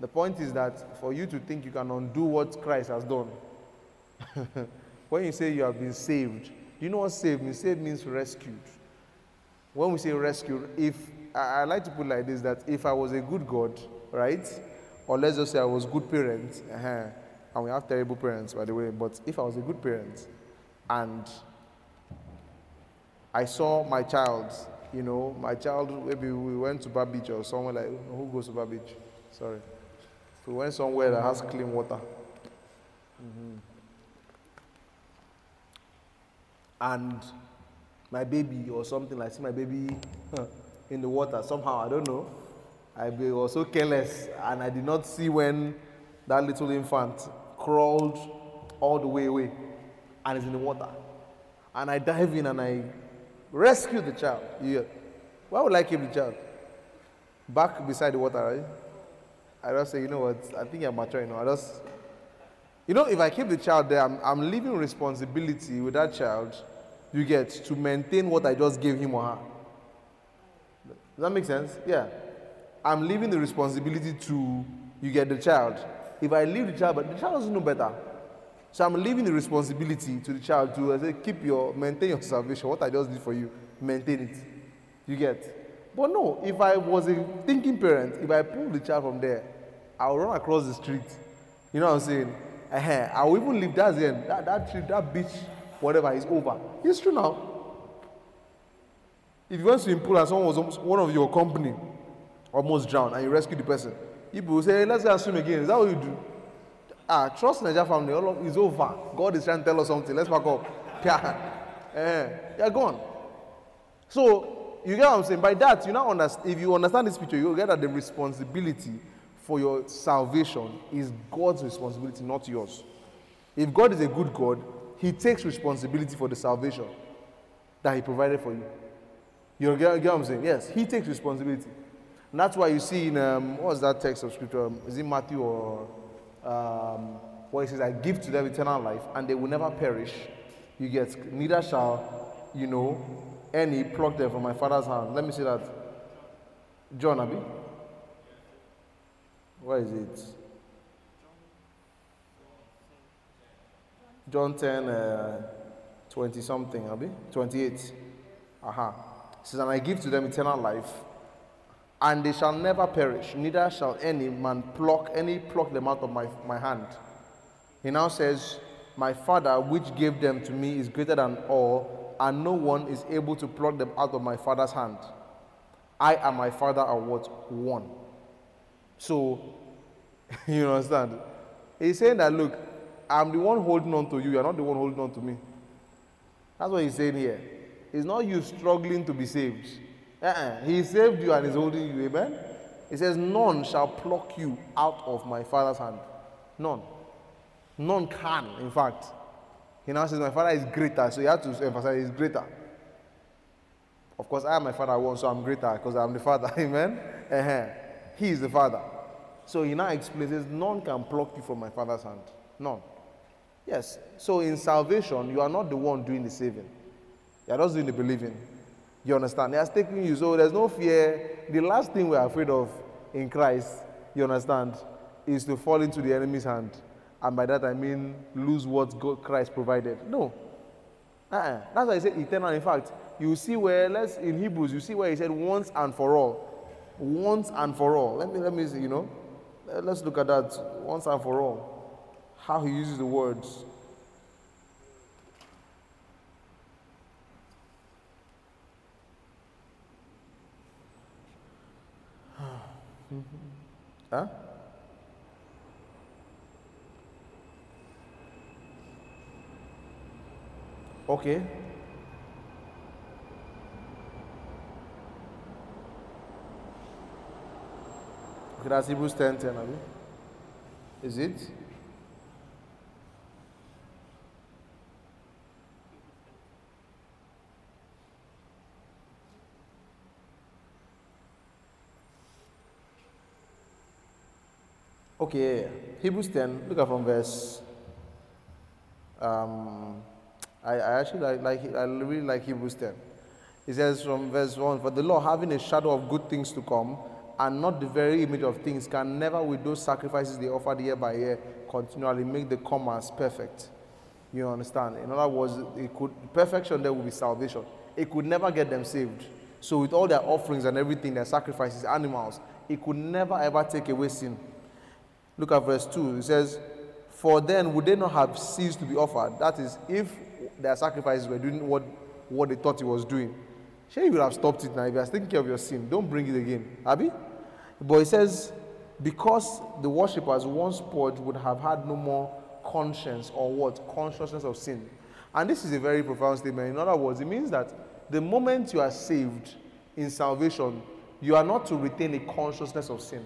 [SPEAKER 4] The point is that for you to think you can undo what Christ has done, when you say you have been saved, do you know what saved means? Saved means rescued. When we say rescued, if I, I like to put like this that if I was a good God, right? Or let's just say I was good parents, uh-huh, and we have terrible parents by the way, but if I was a good parent and I saw my child, you know, my child, maybe we went to Bar or somewhere like, who goes to Bar? Sorry. So we went somewhere that has clean water. Mhm. And my baby or something like, see my baby in the water somehow, I don't know. I was so careless and I did not see when that little infant crawled all the way away and is in the water. And I dive in and I rescue the child. Yeah. Why would I keep the child? Back beside the water, right? I just say, you know what, I think I'm mature, you know. I just, you know, if I keep the child there, I'm, I'm leaving responsibility with that child, you get, to maintain what I just gave him or her. Does that make sense? Yeah. I'm leaving the responsibility to, you get the child. If I leave the child, but the child doesn't know better. So I'm leaving the responsibility to the child to uh, say, keep your, maintain your salvation. What I just did for you, maintain it. You get? But no, if I was a thinking parent, if I pull the child from there, I'll run across the street. You know what I'm saying? uh I will even leave that's the end. That, that trip, that beach, whatever is over. It's true now. If you went to pool and someone was one of your company almost drowned and you rescue the person, people will say, let's go and swim again. Is that what you do? Ah, trust Naija family. All of, it's over. God is trying to tell us something. Let's back up. Yeah. You're gone. So you get what I'm saying. By that, you now understand. If you understand this picture, you get that the responsibility for your salvation is God's responsibility, not yours. If God is a good God, He takes responsibility for the salvation that He provided for you. You get, get what I'm saying? Yes, He takes responsibility. And that's why you see in um, what's that text of scripture? Um, Is it Matthew or um, where it says, "I give to them eternal life, and they will never perish." You get neither shall you know any pluck them from my Father's hand. Let me see that. John Abi. Where is it? John 10, uh, 20 something, Abi? 28. Aha. It says, And I give to them eternal life, and they shall never perish, neither shall any man pluck any pluck them out of my, my hand. He now says, My Father, which gave them to me, is greater than all, and no one is able to pluck them out of my Father's hand. I and my Father are what? One. So, you understand? He's saying that, look, I'm the one holding on to you, you're not the one holding on to me. That's what he's saying here. It's not you struggling to be saved. Uh-uh. He saved you and is holding you, amen? He says, None shall pluck you out of my Father's hand. None. None can, in fact. He now says, My Father is greater, so you have to emphasize he's greater. Of course, I am my Father one, so I'm greater because I'm the Father, amen? Uh-huh. He is the Father. So he now explains, None can pluck you from my Father's hand. None. Yes. So in salvation, you are not the one doing the saving. You are just doing the believing. You understand? He has taken you. So there's no fear. The last thing we're afraid of in Christ, you understand, is to fall into the enemy's hand. And by that I mean lose what God, Christ provided. No. Uh-uh. That's why I said eternal. In fact, you see where let's in Hebrews, you see where he said once and for all. Once and for all. Let me let me see, you know. Let's look at that once and for all how he uses the words. Huh? Okay. Okay, that's Hebrews 10 10, Abi. Is it? Okay, Hebrews 10, look at from verse. Um, I, I actually like, like, I really like Hebrews 10. It says from verse 1 For the law, having a shadow of good things to come, and not the very image of things, can never, with those sacrifices they offered year by year, continually make the comers perfect. You understand? In other words, it could perfection there will be salvation. It could never get them saved. So with all their offerings and everything, their sacrifices, animals, it could never ever take away sin. Look at verse 2. It says, For then would they not have ceased to be offered? That is, if their sacrifices were doing what, what they thought it was doing. Sure, you would have stopped it now. If you are taking care of your sin, don't bring it again. Abi? But it says, because the worshippers once purged would have had no more conscience or what? Consciousness of sin. And this is a very profound statement. In other words, it means that the moment you are saved in salvation, you are not to retain a consciousness of sin.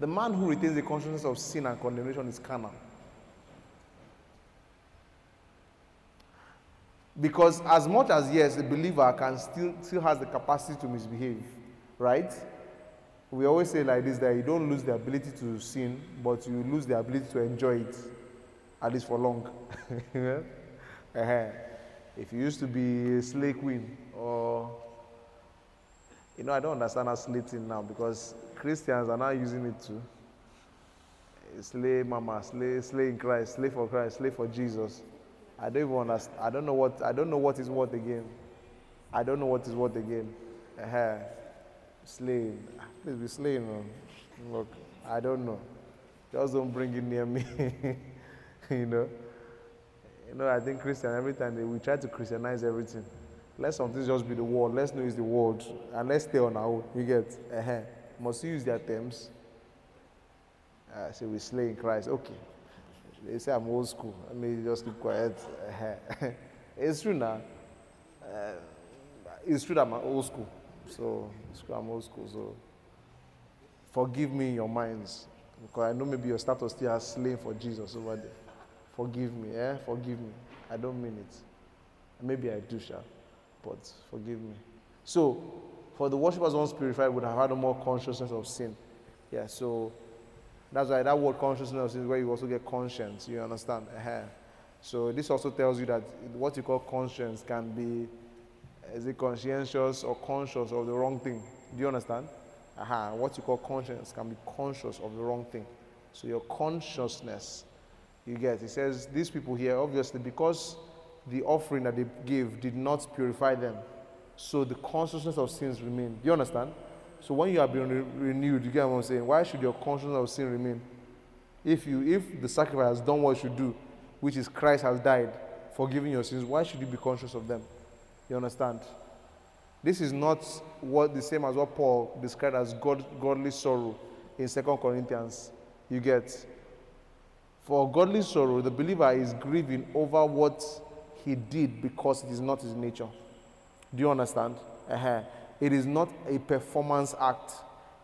[SPEAKER 4] The man who retains the consciousness of sin and condemnation is carnal. Because as much as yes, a believer can still still has the capacity to misbehave, right? We always say like this that you don't lose the ability to sin, but you lose the ability to enjoy it, at least for long. uh-huh. If you used to be a slay queen, or you know, I don't understand how slay thing now because Christians are now using it to Slay mama, slay, slay in Christ, slay for Christ, slay for Jesus. I don't even understand. I don't know what I don't know what is what again. I don't know what is what again. Uh-huh. Slaying. Please be slaying. man. Look, I don't know. Just don't bring it near me. you know. You know, I think Christian every time they, we try to Christianize everything. Let something just be the word. Let's know it's the word, and let's stay on our own. You get? Uh-huh. Must use their terms? Uh, say we slay in Christ. Okay. They say I'm old school. Let me just keep quiet. it's true now. Uh, it's true that I'm old school. So I'm old school. So forgive me in your minds. Because I know maybe your status still has slain for Jesus over there. Forgive me, eh? Forgive me. I don't mean it. Maybe I do, sha. But forgive me. So, for the worshippers once purified would have had more consciousness of sin. Yeah, so that's why that word consciousness is where you also get conscience. You understand? uh So this also tells you that what you call conscience can be, is it conscientious or conscious of the wrong thing? Do you understand? uh What you call conscience can be conscious of the wrong thing. So your consciousness, you get. It says these people here, obviously, because the offering that they gave did not purify them, so the consciousness of sins remain. Do you understand? So when you are being re- renewed, you get what I'm saying? Why should your consciousness of sin remain? If you if the sacrifice has done what it should do, which is Christ has died, forgiving your sins, why should you be conscious of them? You understand? This is not what the same as what Paul described as God, godly sorrow in 2 Corinthians. You get for godly sorrow, the believer is grieving over what he did because it is not his nature. Do you understand? Uh-huh. It is not a performance act.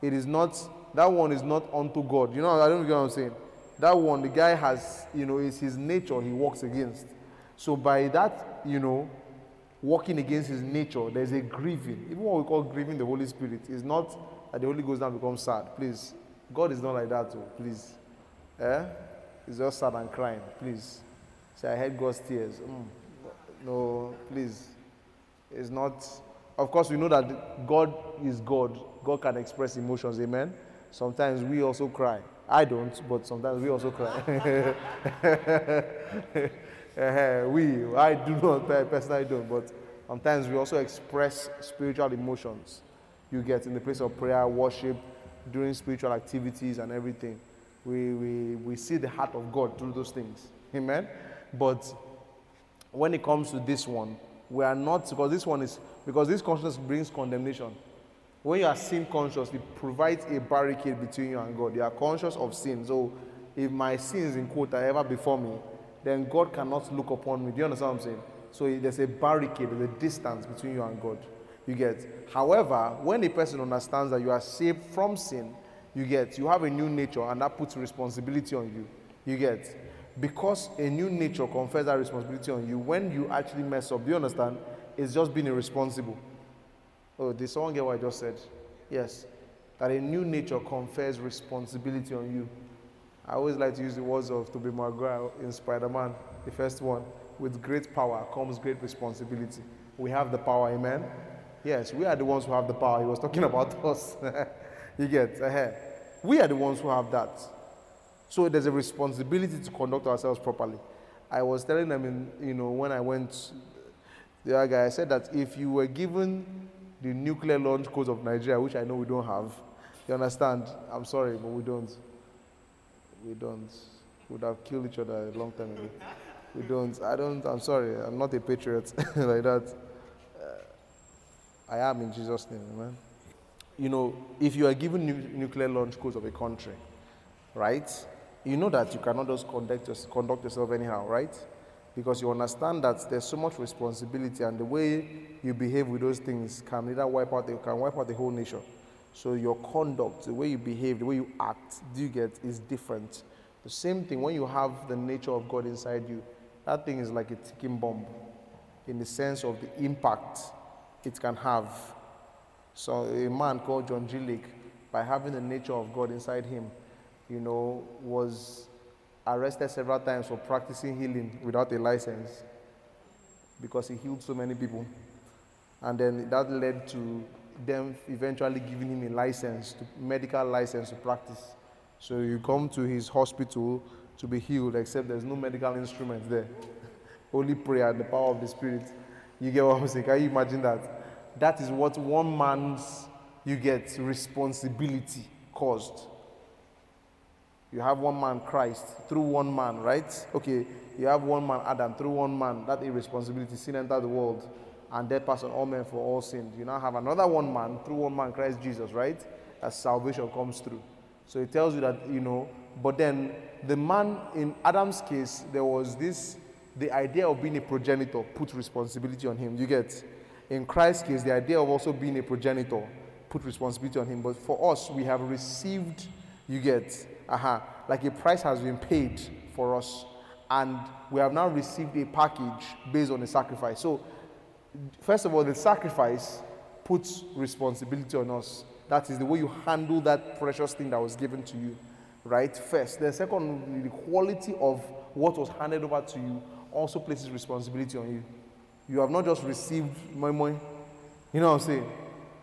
[SPEAKER 4] It is not, that one is not unto God. You know, I don't get what I'm saying. That one, the guy has, you know, it's his nature he walks against. So by that, you know, walking against his nature, there's a grieving. Even what we call grieving the Holy Spirit is not that the Holy Ghost now becomes sad. Please. God is not like that, too. Please. Eh? He's just sad and crying. Please. Say, I heard God's tears. Mm. No, please. It's not. Of course, we know that God is God. God can express emotions. Amen. Sometimes we also cry. I don't, but sometimes we also cry. We, I do not, personally don't, but sometimes we also express spiritual emotions. You get in the place of prayer, worship, during spiritual activities and everything. We, we, we see the heart of God through those things. Amen. But when it comes to this one, we are not, because this one is, because this consciousness brings condemnation. When you are sin conscious, it provides a barricade between you and God. You are conscious of sin. So if my sins, in quote, are ever before me, then God cannot look upon me. Do you understand what I'm saying? So there's a barricade, there's a distance between you and God. You get. However, when a person understands that you are saved from sin, you get, you have a new nature, and that puts responsibility on you. You get. Because a new nature confers that responsibility on you, when you actually mess up, do you understand? It's just being irresponsible. Oh, did someone get what I just said? Yes. That a new nature confers responsibility on you. I always like to use the words of Tobey Maguire in Spider-Man, the first one. With great power comes great responsibility. We have the power, amen? Yes, we are the ones who have the power. He was talking about us. you get ahead. We are the ones who have that. So there's a responsibility to conduct ourselves properly. I was telling them, in, you know, when I went, the other guy, I said that if you were given the nuclear launch codes of Nigeria, which I know we don't have, you understand? I'm sorry, but we don't. We don't. We would have killed each other a long time ago. We don't. I don't. I'm sorry. I'm not a patriot like that. Uh, I am in Jesus' name, amen. You know, if you are given nu- nuclear launch codes of a country, right? You know that you cannot just conduct, yours- conduct yourself anyhow, right? Because you understand that there's so much responsibility, and the way you behave with those things can either wipe out, the, can wipe out the whole nation. So your conduct, the way you behave, the way you act, do you get, is different. The same thing when you have the nature of God inside you, that thing is like a ticking bomb, in the sense of the impact it can have. So a man called John G. By having the nature of God inside him, you know, was arrested several times for practicing healing without a license because he healed so many people. And then that led to them eventually giving him a license, to, medical license to practice. So you come to his hospital to be healed, except there's no medical instrument there. Only prayer and the power of the Spirit. You get what I'm saying? Can you imagine that? That is what one man's, you get, responsibility caused. You have one man, Christ, through one man, right? Okay, you have one man, Adam, through one man. That irresponsibility, sin entered the world, and death passed on all men for all sinned. You now have another one man, through one man, Christ Jesus, right? As salvation comes through. So it tells you that, you know, but then the man, in Adam's case, there was this, the idea of being a progenitor put responsibility on him. You get? In Christ's case, the idea of also being a progenitor put responsibility on him. But for us, we have received, you get, aha, like a price has been paid for us, and we have now received a package based on the sacrifice. So, first of all, the sacrifice puts responsibility on us. That is the way you handle that precious thing that was given to you, right? First. Then, second, the quality of what was handed over to you also places responsibility on you. You have not just received moi moi. You know what I'm saying?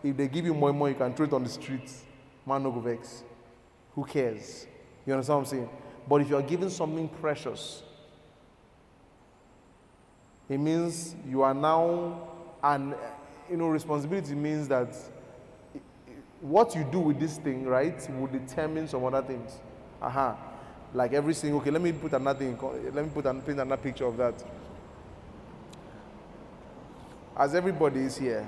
[SPEAKER 4] If they give you moi moi, you can throw it on the streets. Man, no go vex. Who cares? You understand what I'm saying? But if you are given something precious, it means you are now, and you know, responsibility means that what you do with this thing, right, will determine some other things. Aha. Like every single, okay, let me put another thing, let me put paint another picture of that. As everybody is here,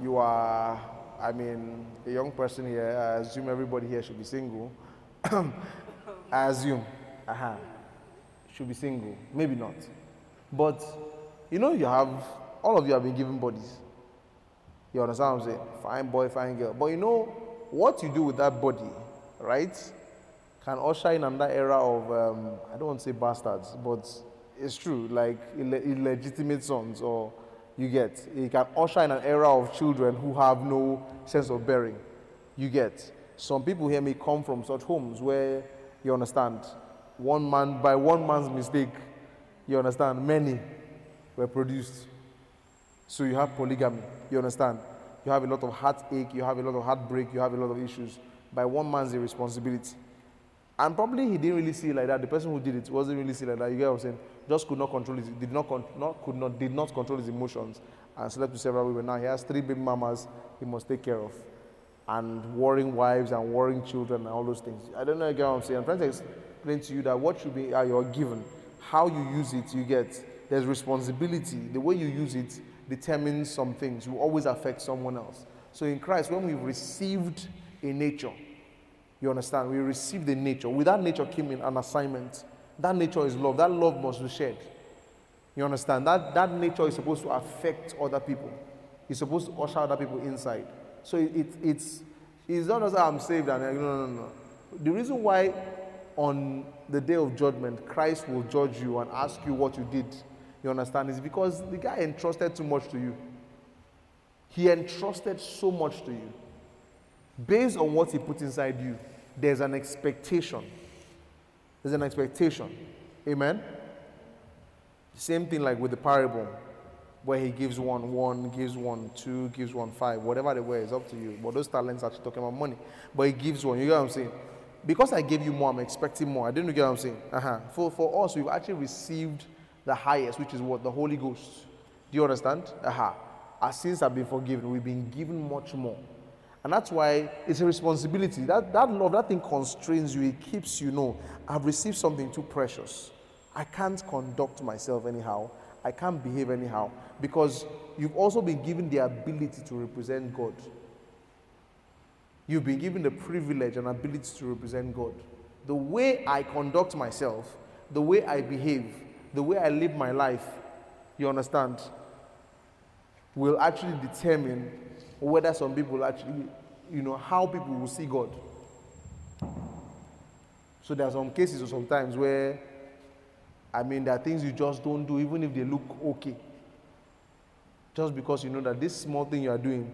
[SPEAKER 4] you are, I mean, a young person here, I assume everybody here should be single. I assume. Aha. Should be single. Maybe not. But you know, you have all of you have been given bodies. You understand what I'm saying? Fine boy, fine girl. But you know what you do with that body, right? Can usher in another era of um, I don't want to say bastards, but it's true, like ille- illegitimate sons, or you get. It can usher in an era of children who have no sense of bearing. You get. Some people here may come from such homes where you understand one man by one man's mistake, you understand many were produced. So you have polygamy, you understand? You have a lot of heartache, you have a lot of heartbreak, you have a lot of issues. By one man's irresponsibility. And probably he didn't really see it like that. The person who did it wasn't really see it like that. You get what I'm saying? Just could not control his, did not, con- not, could not, did not control his emotions and slept with several women. Now he has three baby mamas he must take care of. And warring wives and warring children and all those things. I don't know get what I'm saying. I'm trying to explain to you that what should be uh, you're given, how you use it, you get. There's responsibility. The way you use it determines some things. You always affect someone else. So in Christ, when we've received a nature, you understand? We received a nature. With that nature came in an assignment. That nature is love. That love must be shared. You understand? That, that nature is supposed to affect other people. It's supposed to usher other people inside. So it, it, it's, it's not as I'm saved and no, no, no, no. The reason why on the day of judgment Christ will judge you and ask you what you did, you understand, is because the guy entrusted too much to you. He entrusted so much to you. Based on what he put inside you, there's an expectation. There's an expectation. Amen? Same thing like with the parable, where he gives one, one, gives one, two, gives one, five, whatever the way is up to you. But those talents are actually talking about money. But he gives one. You get what I'm saying? Because I gave you more, I'm expecting more. I didn't get what I'm saying. Uh-huh. For, for us, we've actually received the highest, which is what? The Holy Ghost. Do you understand? Aha. Our sins have been forgiven. We've been given much more. And that's why it's a responsibility. That, that love, that thing constrains you. It keeps you know, I've received something too precious. I can't conduct myself anyhow. I can't behave anyhow. Because you've also been given the ability to represent God. You've been given the privilege and ability to represent God. The way I conduct myself, the way I behave, the way I live my life, you understand, will actually determine whether some people actually, you know, how people will see God. So there are some cases or sometimes where, I mean, there are things you just don't do, even if they look okay. Just because you know that this small thing you are doing,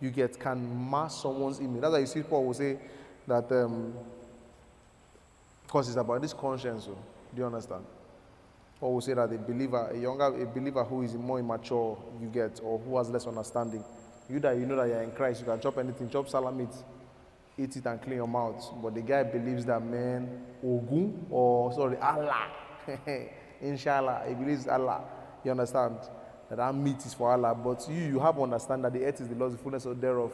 [SPEAKER 4] you get can mask someone's image. That's why you see Paul will say that, um, because it's about this conscience. oh. Do you understand? Paul will say that a believer, a younger, a believer who is more immature, you get, or who has less understanding, you that you know that you're in Christ, you can chop anything, chop sallah meat, eat it and clean your mouth. But the guy believes that man, Ogun, or sorry, Allah, Inshallah, he believes Allah. You understand? That that meat is for Allah. But you, you have to understand that the earth is the Lord's, fullness of thereof.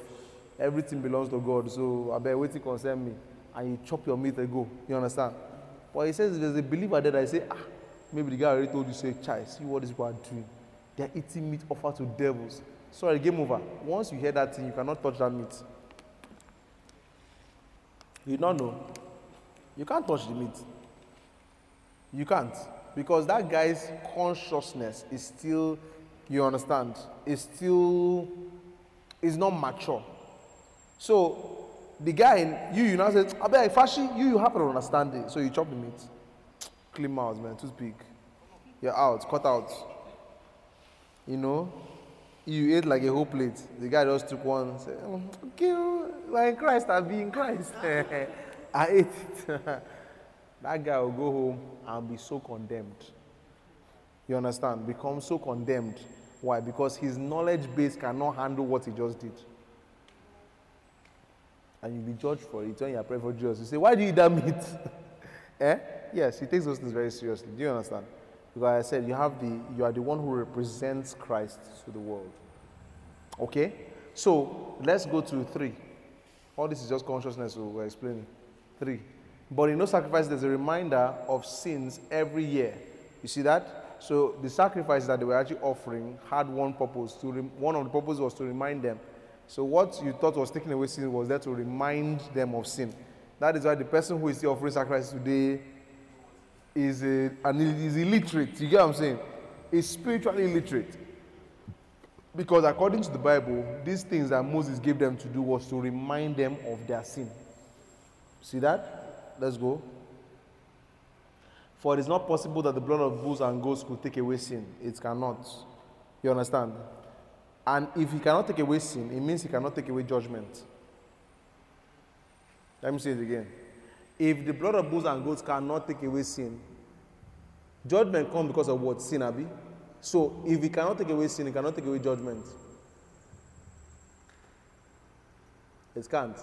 [SPEAKER 4] Everything belongs to God. So I bet waiting concern me. And you chop your meat and go. You understand? But he says there's a believer there that say, ah, maybe the guy already told you, say, child, see what these people are doing. They're eating meat offered to devils. Sorry, game over. Once you hear that thing, you cannot touch that meat. You don't know. You can't touch the meat. You can't. Because that guy's consciousness is still, you understand, is still, is not mature. So, the guy, in you, you now say, I beg, Fashi, you, you have to understand it. So you chop the meat. Clean mouth, man, too big. You're out, cut out. You know, you ate like a whole plate. The guy just took one, said, "Oh, okay, oh, like Christ, I'll be in Christ. I ate it. that guy will go home and be so condemned. You understand? Become so condemned. Why? Because his knowledge base cannot handle what he just did. And you'll be judged for it when you are praying for Jesus. You say, Why do you eat that meat? eh? Yes, he takes those things very seriously. Do you understand? Because I said you have the you are the one who represents Christ to the world. Okay? So let's go to three. All this is just consciousness so we're explaining. Three. But in no sacrifice, there's a reminder of sins every year. You see that? So the sacrifice that they were actually offering had one purpose. To rem- one of the purposes was to remind them. So what you thought was taking away sin was there to remind them of sin. That is why the person who is still offering sacrifice today is a, and is illiterate. You get what I'm saying? Is spiritually illiterate. Because according to the Bible, these things that Moses gave them to do was to remind them of their sin. See that? Let's go. For it is not possible that the blood of bulls and goats could take away sin. It cannot. You understand? And if he cannot take away sin, it means he cannot take away judgment. Let me say it again. If the blood of bulls and goats cannot take away sin, judgment comes because of what? Sin, Abi. So if he cannot take away sin, he cannot take away judgment. It can't.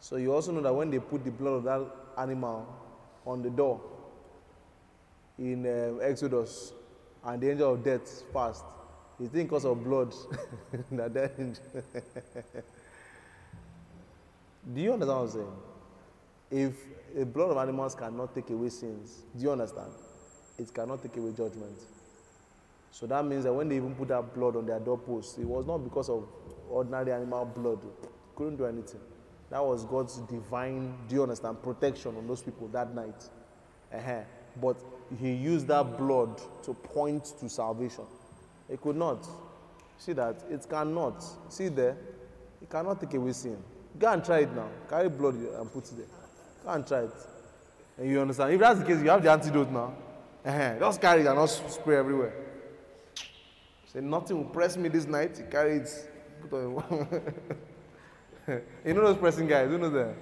[SPEAKER 4] So you also know that when they put the blood of that animal on the door in um, Exodus, and the angel of death passed, you think because of blood that angel. Do you understand what I'm saying? If the blood of animals cannot take away sins, do you understand? It cannot take away judgment. So that means that when they even put that blood on their doorpost, it was not because of ordinary animal blood. Couldn't do anything. That was God's divine, do you understand, protection on those people that night. uh But he used that blood to point to salvation. It could not. See that? It cannot. See there? It cannot take away sin. Go and try it now. Carry blood and put it there. Go and try it. And you understand? If that's the case, you have the antidote now. uh Just carry it and not spray everywhere. Say nothing will press me this night. You carry it. Put on you know those pressing guys, you know them?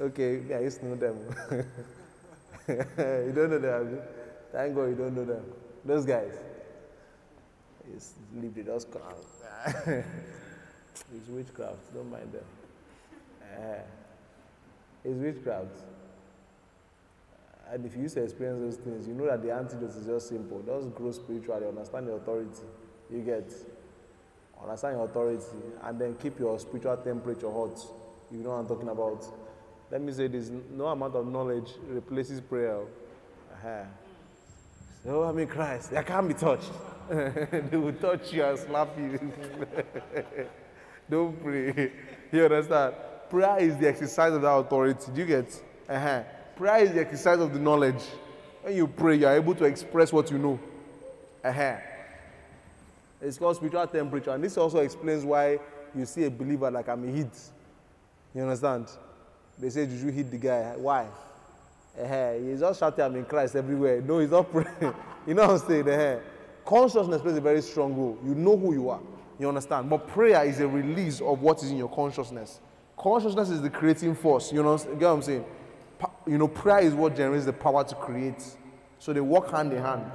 [SPEAKER 4] Okay, yeah, I used to know them. you don't know them? Thank God you don't know them. Those guys. Just leave the it's witchcraft, don't mind them. Uh, it's witchcraft. And if you used to experience those things, you know that the antidote is just simple. Just grow spiritually, understand the authority. You get understand your authority, and then keep your spiritual temperature hot. You know what I'm talking about. Let me say this: no amount of knowledge replaces prayer. Uh-huh. So I mean, Christ, I can't be touched. they will touch you and slap you. Don't pray. You understand? Prayer is the exercise of that authority. Do you get? Uh-huh. Prayer is the exercise of the knowledge. When you pray, you are able to express what you know. Uh-huh. It's called spiritual temperature, and this also explains why you see a believer like I'm hit. You understand? They say, Did you hit the guy? Why? Uh-huh. He's just shouting, I'm in Christ everywhere. No, he's not praying. you know what I'm saying? Uh-huh. Consciousness plays a very strong role. You know who you are. You understand? But prayer is a release of what is in your consciousness. Consciousness is the creating force. You know, you get what I'm saying? You know, prayer is what generates the power to create. So they work hand in hand.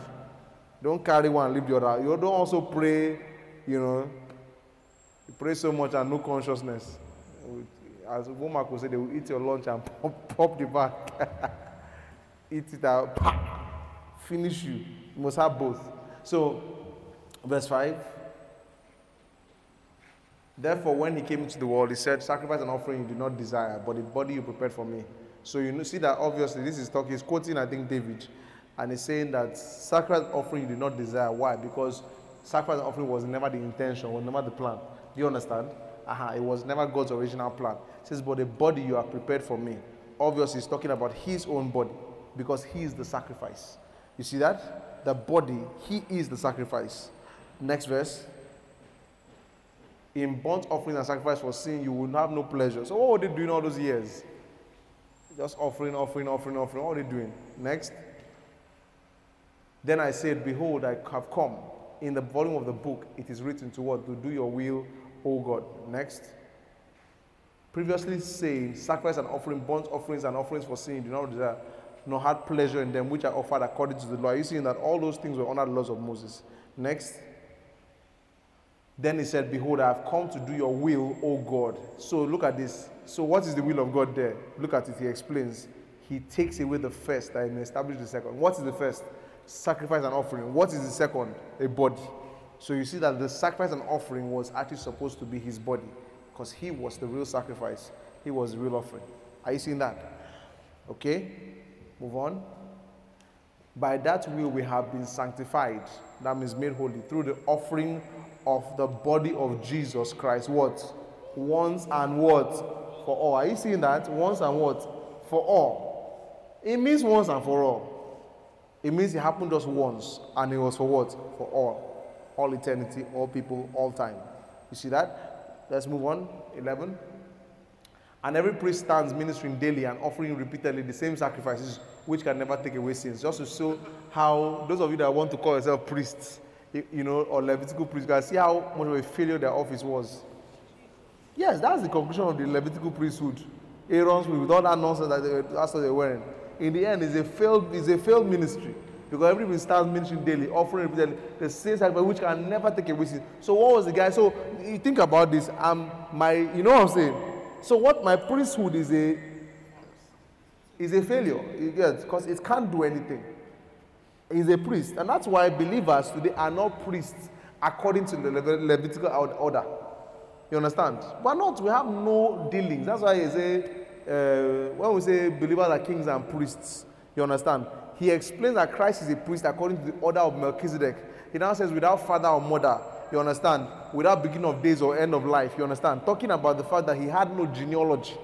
[SPEAKER 4] Don't carry one, leave the other. You don't also pray, you know, you pray so much and no consciousness. As Womack would say, they will eat your lunch and pop, pop the back. eat it out, pop, finish you. You must have both. So, verse 5. Therefore, when he came into the world, he said, Sacrifice and offering you do not desire, but the body you prepared for me. So you see that obviously this is talking, he's quoting, I think, David. And he's saying that sacrifice offering you do not desire. Why? Because sacrifice offering was never the intention, was never the plan. Do you understand? Uh-huh, it was never God's original plan. It says, But the body you are prepared for me. Obviously, he's talking about his own body because he is the sacrifice. You see that? The body, he is the sacrifice. Next verse. In burnt offering and sacrifice for sin, you will have no pleasure. So, what were they doing all those years? Just offering, offering, offering, offering. What are they doing? Next. Then I said, Behold, I have come. In the volume of the book, it is written to what? To do your will, O God. Next. Previously saying, Sacrifice and offering, burnt offerings and offerings for sin, do not desire, nor had pleasure in them, which are offered according to the law. Are you seeing that all those things were under the laws of Moses? Next. Then he said, Behold, I have come to do your will, O God. So look at this. So, what is the will of God there? Look at it. He explains. He takes away the first that he may establish the second. What is the first? Sacrifice and offering. What is the second? A body. So, you see that the sacrifice and offering was actually supposed to be his body because he was the real sacrifice, he was the real offering. Are you seeing that? Okay, move on. By that will we have been sanctified, that means made holy, through the offering of the body of Jesus Christ. What? Once and what? For all. Are you seeing that? Once and what? For all. It means once and for all. It means it happened just once, and it was for what? For all. All eternity, all people, all time. You see that? Let's move on. 11. And every priest stands ministering daily and offering repeatedly the same sacrifices which can never take away sins. Just to show how those of you that want to call yourself priests, you, know, or Levitical priests, can see how much of a failure their office was. Yes, that's the conclusion of the Levitical priesthood. Aaron's with all that nonsense that they, that's what they're wearing. In the end, it's a failed, it's a failed ministry. Because everybody starts ministering daily, offering repeatedly the same sacrifice which can never take away sin. So what was the guy? So you think about this. Um, my, you know what I'm saying? So what my priesthood is a is a failure. You get because it can't do anything. He's a priest, and that's why believers today are not priests according to the Lev- Levitical order. You understand? We're not. We have no dealings. That's why he say uh, when we say believers are kings and priests. You understand? He explains that Christ is a priest according to the order of Melchizedek. He now says without father or mother. You understand? Without beginning of days or end of life. You understand? Talking about the fact that he had no genealogy.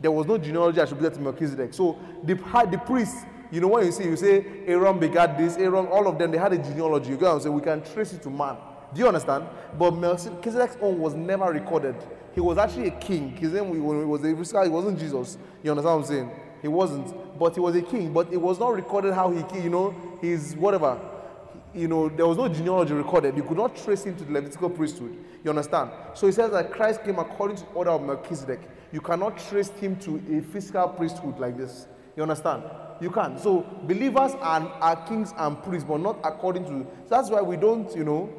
[SPEAKER 4] There was no genealogy attributed to Melchizedek. So the, the priests, you know, when you see, you say Aaron begat this, Aaron, all of them, they had a genealogy. You go and say, we can trace it to man. Do you understand? But Melchizedek's own was never recorded. He was actually a king. His name was a he wasn't Jesus. You understand what I'm saying? He wasn't, but he was a king. But it was not recorded how he, you know, his whatever. You know, there was no genealogy recorded. You could not trace him to the Levitical priesthood. You understand? So he says that Christ came according to the order of Melchizedek. You cannot trace him to a physical priesthood like this. You understand? You can't. So believers are, are kings and priests, but not according to. So that's why we don't, you know.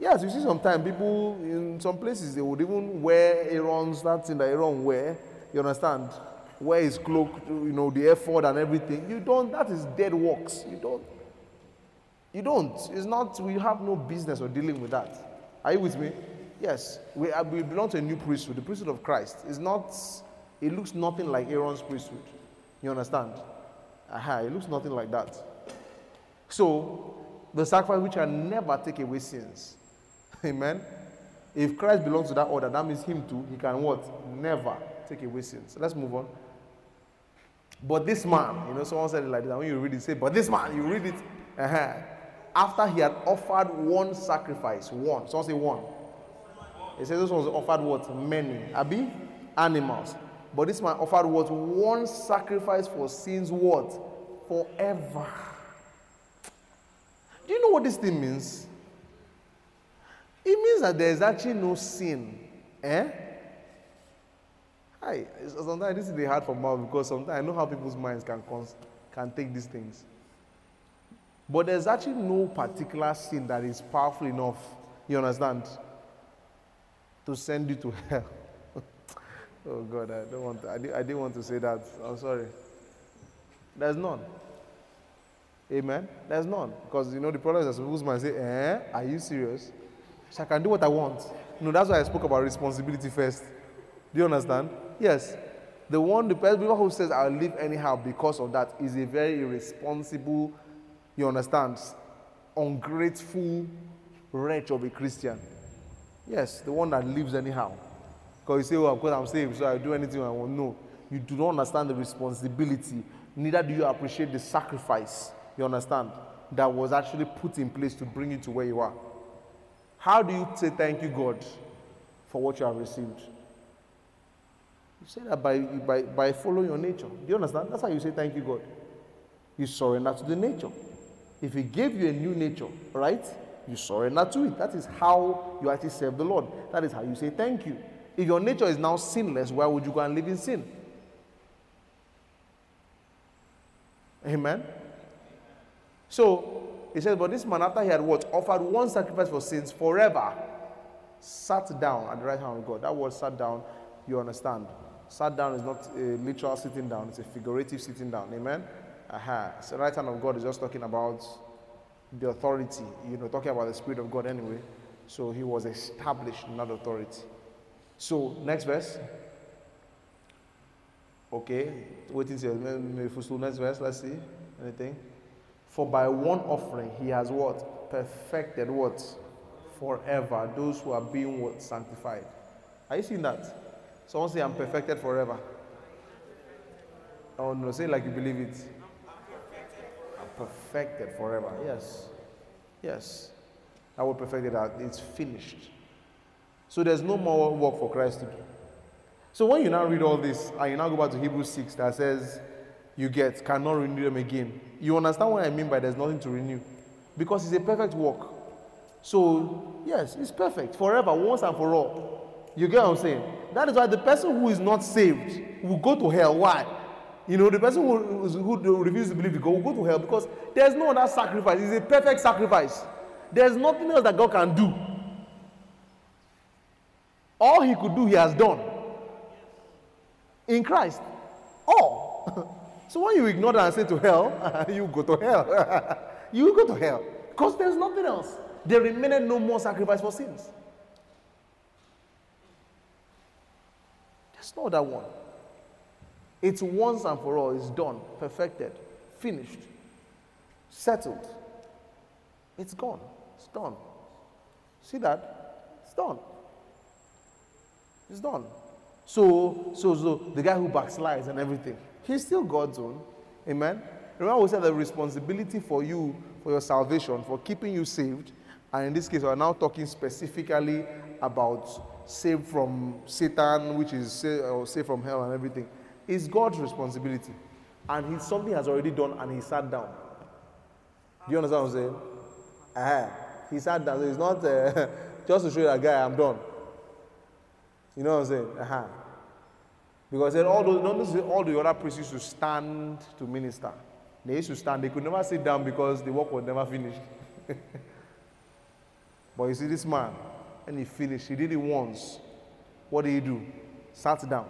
[SPEAKER 4] Yes, you see sometimes people in some places they would even wear Aaron's that thing that Aaron wear. You understand? wear his cloak, you know, the effort and everything. You don't, that is dead works. You don't. You don't. It's not, we have no business or dealing with that. Are you with me? Yes. We, are, we belong to a new priesthood, the priesthood of Christ. It's not, it looks nothing like Aaron's priesthood. You understand? Aha, it looks nothing like that. So, the sacrifice which can never take away sins. Amen. If Christ belongs to that order, that means him too. He can what? Never take away sins. Let's move on. But this man, you know, someone said it like that. When you read it, say, but this man, you read it. Uh-huh. After he had offered one sacrifice, one. Someone say one. It says this was offered what? Many. Abi? Animals. But this man offered what? One sacrifice for sins, what? Forever. Do you know what this thing means? It means that there is actually no sin. Eh? Hi. Sometimes this is the hard for mouth because sometimes I know how people's minds can, cons- can take these things. But there's actually no particular sin that is powerful enough, you understand, to send you to hell. oh God, I don't want to, I, di- I didn't want to say that. I'm sorry. There's none. Amen. There's none. Because you know the problem is that people's minds say, eh, are you serious? So I can do what I want. No, that's why I spoke about responsibility first. Do you understand? Yes. The one, the person who says I'll live anyhow because of that is a very irresponsible, you understand, ungrateful wretch of a Christian. Yes, the one that lives anyhow. Because you say, oh, well, because I'm saved, so I'll do anything I want. No, you do not understand the responsibility. Neither do you appreciate the sacrifice, you understand, that was actually put in place to bring you to where you are. How do you say thank you, God, for what you have received? You say that by, by, by following your nature. Do you understand? That's how you say thank you, God. You surrender to the nature. If He gave you a new nature, right? You surrender to it. That is how you actually serve the Lord. That is how you say thank you. If your nature is now sinless, why would you go and live in sin? Amen. So he says, But this man, after he had what? Offered one sacrifice for sins forever, sat down at the right hand of God. That word sat down, you understand. Sat down is not a literal sitting down, it's a figurative sitting down. Amen. Aha. So the right hand of God is just talking about the authority, you know, talking about the Spirit of God anyway. So he was established in that authority. So, next verse. Okay, waiting till next verse. Let's see. Anything? For by one offering he has what? Perfected what? Forever. Those who are being what? Sanctified. Are you seeing that? Someone say, I'm perfected forever. Oh no, say it like you believe it. I'm perfected forever. Yes. Yes. That word perfected, that it's finished. So there's no more work for Christ to do. So when you now read all this and you now go back to Hebrews 6 that says you get cannot renew them again, you understand what I mean by there's nothing to renew. Because it's a perfect work. So yes, it's perfect forever, once and for all. You get what I'm saying? That is why the person who is not saved will go to hell. Why? You know, the person who, who refuses to believe in God will go to hell because there's no other sacrifice. It's a perfect sacrifice. There's nothing else that God can do. All he could do, he has done. In Christ. All. so when you ignore that and say to hell, you go to hell. you go to hell. Because there's nothing else. There remained no more sacrifice for sins. There's no other one. It's once and for all. It's done, perfected, finished, settled. It's gone. It's done. See that? It's done. It's done. So, so, so the guy who backslides and everything, he's still God's own. Amen. Remember, we said the responsibility for you, for your salvation, for keeping you saved, and in this case, we're now talking specifically about saved from Satan, which is saved, or saved from hell and everything. is God's responsibility. And he's something has already done and he sat down. Do you understand what I'm saying? Ah, he sat down. So it's not uh, just to show that guy, I'm done. You know what I'm saying? Uh-huh. Because then all those, notice all the other priests used to stand to minister. They used to stand. They could never sit down because the work was never finished. but you see, this man, and he finished. He did it once. What did he do? Sat down.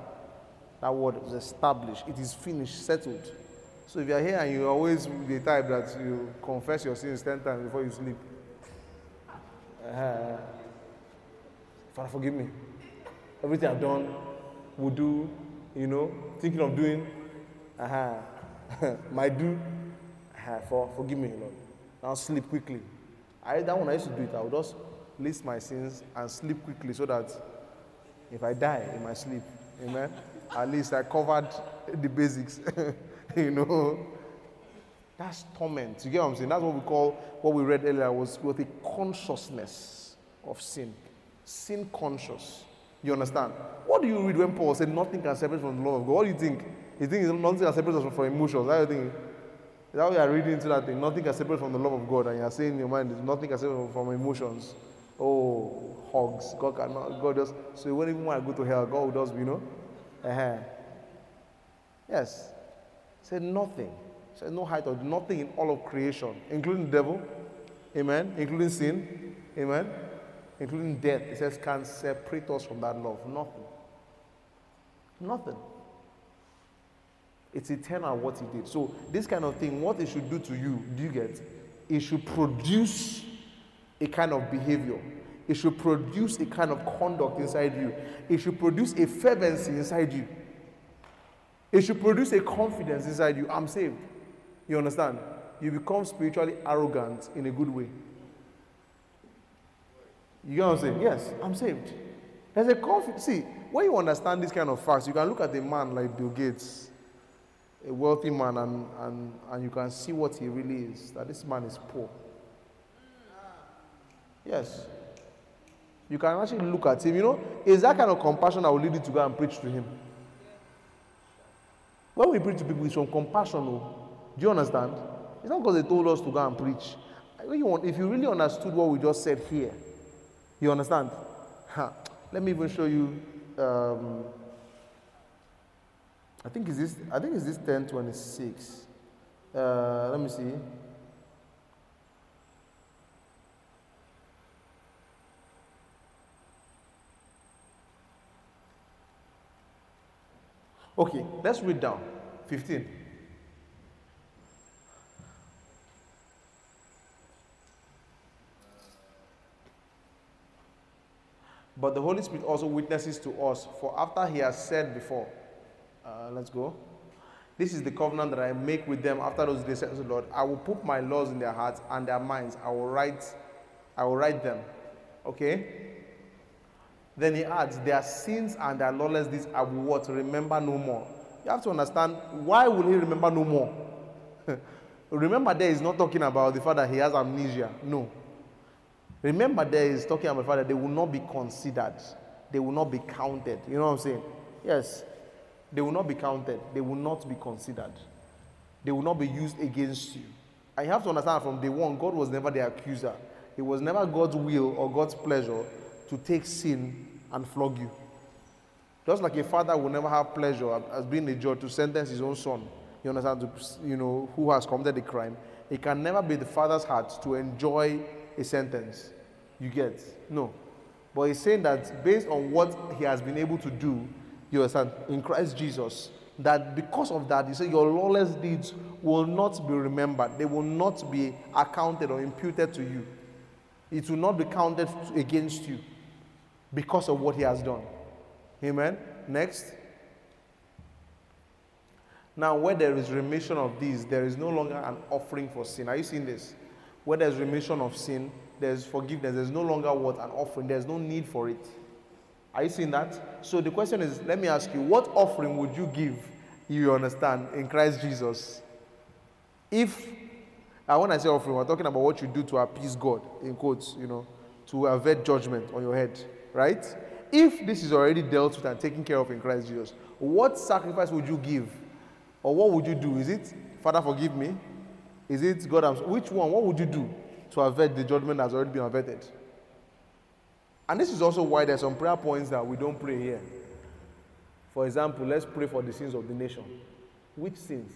[SPEAKER 4] That word is established. It is finished, settled. So if you are here and you always the type that you confess your sins ten times before you sleep, uh, Father, forgive me. Everything I've done, will do, you know, thinking of doing, uh-huh, might do, uh-huh, for forgive me, Lord. Now sleep quickly. I that one I used to do it. I would just list my sins and sleep quickly so that if I die in my sleep, amen, at least I covered the basics, you know. That's torment. You get what I'm saying? That's what we call what we read earlier was, was a consciousness of sin. Sin conscious. You understand? What do you read when Paul said nothing can separate from the love of God? What do you think? You think nothing can separate us from emotions? How do you think? That you are reading into that thing? Nothing can separate from the love of God, and you are saying in your mind, nothing can separate from emotions. Oh, hugs. God cannot. God just. So when even when I go to hell, God does, you know. Uh-huh. Yes. Said nothing. Said no height or nothing in all of creation, including the devil. Amen. Including sin. Amen. Including death. It says can separate us from that love. Nothing. Nothing. It's eternal what he did. So this kind of thing, what it should do to you, do you get? It should produce a kind of behavior. It should produce a kind of conduct inside you. It should produce a fervency inside you. It should produce a confidence inside you. I'm saved. You understand? You become spiritually arrogant in a good way. You get what I'm saying? Yes, I'm saved. There's a confidence. See, when you understand this kind of facts, you can look at a man like Bill Gates, a wealthy man, and, and, and you can see what he really is. That this man is poor. Yes. You can actually look at him. You know, it's that kind of compassion that will lead you to go and preach to him. When we preach to people, it's from compassion. oh. Do you understand? It's not because they told us to go and preach. If you really understood what we just said here, you understand? Let me even show you. Um, I think is this. I think is this ten twenty six. Uh, let me see. Okay, let's read down. 15. But the Holy Spirit also witnesses to us, for after he has said before, uh, let's go. This is the covenant that I make with them after those days, says the Lord. I will put my laws in their hearts and their minds. I will write, I will write them. Okay? Then he adds, their sins and their lawless deeds I will what? Remember no more. You have to understand why will he remember no more? remember there is not talking about the fact that he has amnesia. No. Remember there is talking about Father, they will not be considered. They will not be counted. You know what I'm saying? Yes. They will not be counted. They will not be considered. They will not be used against you. And you have to understand from day one, God was never the accuser. It was never God's will or God's pleasure to take sin and flog you. Just like a father will never have pleasure as being a judge to sentence his own son, you understand, you know, who has committed a crime, it can never be the father's heart to enjoy a sentence. You get? No. But he's saying that based on what he has been able to do, you understand, in Christ Jesus, that because of that, he said your lawless deeds will not be remembered. They will not be accounted or imputed to you. It will not be counted against you because of what he has done. Amen. Next. Now, where there is remission of these, there is no longer an offering for sin. Are you seeing this? Where there's remission of sin, there's forgiveness. There's no longer what an offering. There's no need for it. Are you seeing that? So the question is, let me ask you, what offering would you give? You understand in Christ Jesus. If and when I say offering, we're talking about what you do to appease God, in quotes, you know, to avert judgment on your head, right? If this is already dealt with and taken care of in Christ Jesus, what sacrifice would you give? Or what would you do? Is it, Father, forgive me? Is it, God, I'm, which one? What would you do to avert the judgment that's already been averted? And this is also why there's some prayer points that we don't pray here. For example, let's pray for the sins of the nation. Which sins?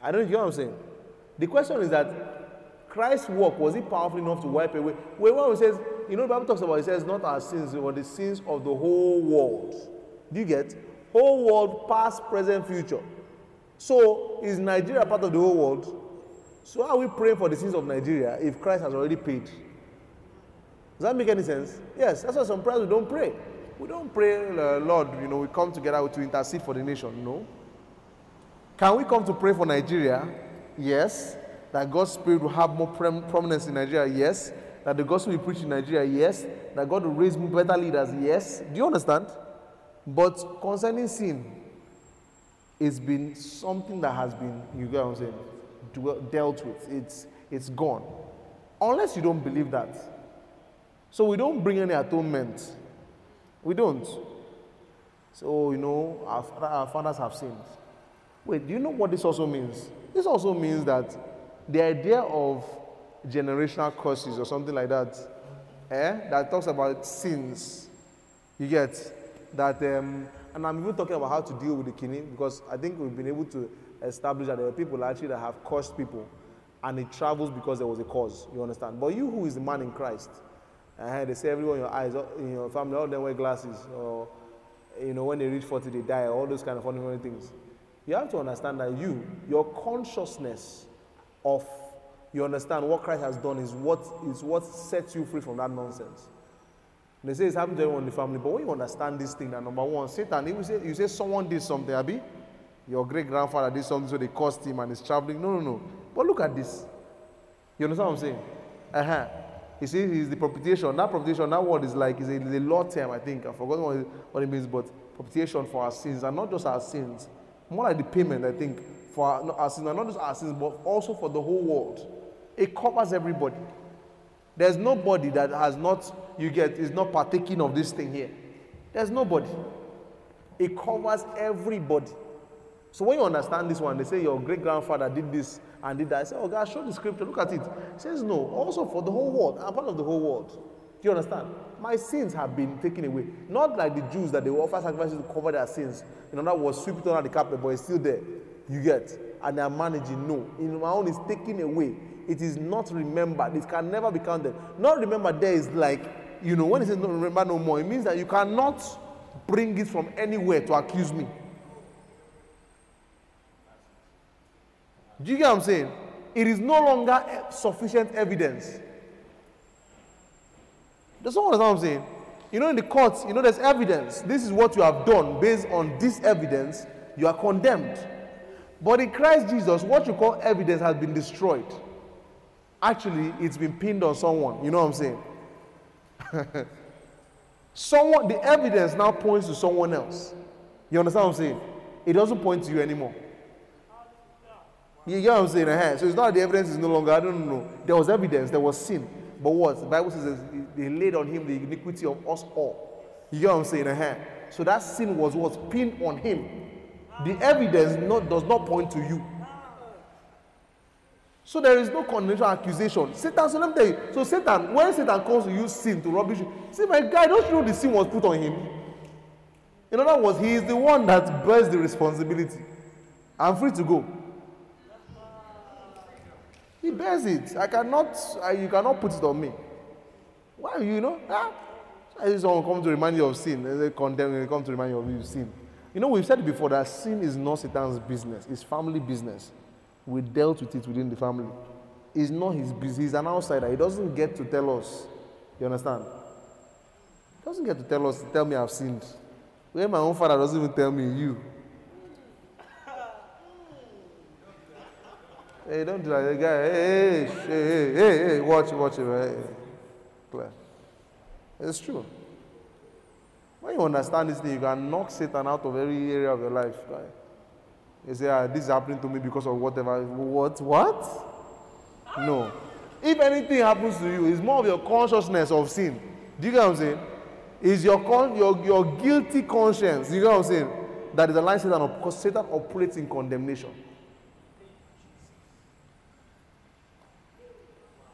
[SPEAKER 4] I don't know what I'm saying. The question is that Christ's work was it powerful enough to wipe away? Well, When one says, you know, the Bible talks about it says not our sins, but the sins of the whole world. Do you get? Whole world, past, present, future. So is Nigeria part of the whole world? So are we praying for the sins of Nigeria if Christ has already paid? Does that make any sense? Yes, that's why some prayers we don't pray. We don't pray, uh, Lord, you know, we come together to intercede for the nation. No. Can we come to pray for Nigeria? Yes. That God's Spirit will have more prom- prominence in Nigeria? Yes. That the gospel will preach in Nigeria? Yes. That God will raise better leaders? Yes. Do you understand? But concerning sin, it's been something that has been, you get what I'm saying, dealt with. It's, it's gone. Unless you don't believe that. So we don't bring any atonement. We don't. So, you know, our, our fathers have sinned. Wait, do you know what this also means? This also means that the idea of generational curses or something like that, eh, that talks about sins, you get that, um, and I'm even talking about how to deal with the kidney because I think we've been able to establish that there are people actually that have cursed people and it travels because there was a cause, you understand? But you who is the man in Christ, uh, they say everyone in your eyes, in your family, all them wear glasses, or you know, when they reach 40, they die, all those kind of funny, funny things. You have to understand that you, your consciousness of, you understand what Christ has done is what is what sets you free from that nonsense. They say it's happened to everyone in the family, but when you understand this thing, that number one, Satan, he will say, you say someone did something, Abi, your great grandfather did something, so they cursed him and he's traveling. No, no, no. But look at this. You understand what I'm saying? Uh-huh. He says he's the propitiation. That propitiation, that word is like, is a, a law term, I think. I forgot what it, what it means, but propitiation for our sins, and not just our sins. More like the payment, I think, for our, our sins, and not just our sins, but also for the whole world. It covers everybody. There's nobody that has not, you get, is not partaking of this thing here. There's nobody. It covers everybody. So when you understand this one, they say your great grandfather did this and did that. I say, oh God, show the scripture, look at it. He says, no, also for the whole world. I'm part of the whole world. Do you understand? My sins have been taken away. Not like the Jews that they will offer sacrifices to cover their sins. In other words, sweep it under the carpet, but it's still there. You get. And they are managing. No. In my own, it's taken away. It is not remembered. It can never be counted. Not remembered there is like, you know, when it says not remember no more, it means that you cannot bring it from anywhere to accuse me. Do you get what I'm saying? It is no longer sufficient evidence. That's not what I'm saying. You know, in the courts, you know, there's evidence. This is what you have done. Based on this evidence, you are condemned. But in Christ Jesus, what you call evidence has been destroyed. Actually, it's been pinned on someone. You know what I'm saying? someone, the evidence now points to someone else. You understand what I'm saying? It doesn't point to you anymore. You get what I'm saying? Uh-huh. So it's not the evidence is no longer, I don't know. There was evidence, there was sin. But what? The Bible says they laid on him the iniquity of us all. You get what I'm saying? Uh-huh. So that sin was what? Pinned on him. The evidence not, does not point to you. So there is no condemnation accusation. Satan, so let me tell you. So Satan, when Satan to use sin to rubbish you, see my guy, don't you know the sin was put on him? In other words, he is the one that bears the responsibility. I'm free to go. He bears it. I cannot, I, you cannot put it on me. Why, you know? Ah, I someone come to remind you of sin. They condemn, they come to remind you of sin. You know, we've said before that sin is not Satan's business, it's family business. We dealt with it within the family. It's not his business. He's an outsider. He doesn't get to tell us. You understand? He doesn't get to tell us, tell me I've sinned. Where my own father doesn't even tell me, you. Hey, don't do that. Guy, hey, hey, hey, hey, hey, watch it, watch it. Hey, Clear. It's true. When you understand this thing, you can knock Satan out of every area of your life. Right? You say, ah, this is happening to me because of whatever. What? What? No. If anything happens to you, it's more of your consciousness of sin. Do you get what I'm saying? It's your, con- your, your guilty conscience. Do You get what I'm saying? That is the line Satan, op- Satan operates in condemnation.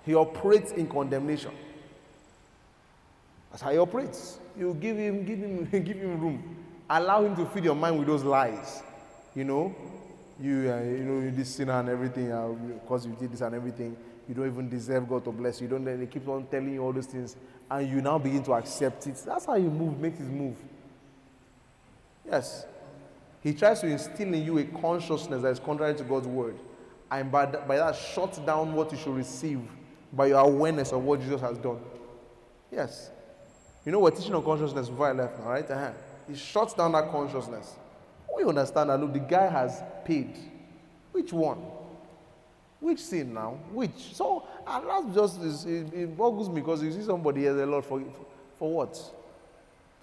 [SPEAKER 4] He operates in condemnation. That's how he operates. You give him, give him, give him room. Allow him to feed your mind with those lies. You know, you, uh, you know, you this sinner and everything, uh, because you did this and everything. You don't even deserve God to bless you. You don't. He keeps on telling you all those things, and you now begin to accept it. That's how he move, makes his move. Yes. He tries to instill in you a consciousness that is contrary to God's word. And by, th- by that, shuts down what you should receive by your awareness of what Jesus has done. Yes. You know, we're teaching on consciousness before I left right? Uh-huh. He shuts down that consciousness. We understand that, look, the guy has paid. Which one? Which sin now? Which? So, and that's just, is- it, it boggles me because you see somebody as a Lord, for, for what?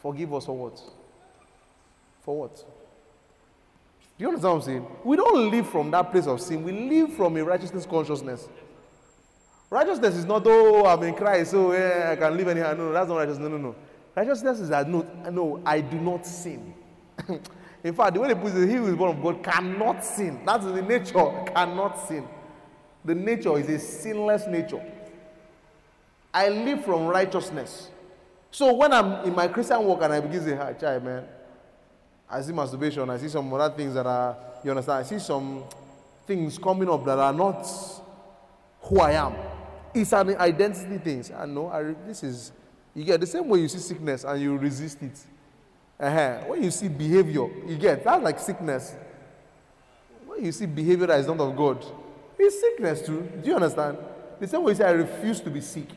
[SPEAKER 4] Forgive us for what? For what? Do you understand what I'm saying? We don't live from that place of sin. We live from a righteousness consciousness. Righteousness is not, oh, I'm in Christ, so yeah, I can live anyhow. No, no, that's not righteousness. No, no, no. Righteousness is that, no, no, I do not sin. in fact, the way they put it, he who is born of God cannot sin. That is the nature, cannot sin. The nature is a sinless nature. I live from righteousness. So when I'm in my Christian walk and I begin to say, hi, child, man, I see masturbation, I see some other things that are, you understand, I see some things coming up that are not who I am. It's an identity thing. I know, I, this is, you get the same way you see sickness and you resist it. Uh When you see behavior, you get, that's like sickness. When you see behavior that is not of God, it's sickness too. Do you understand? The same way you say, I refuse to be sick.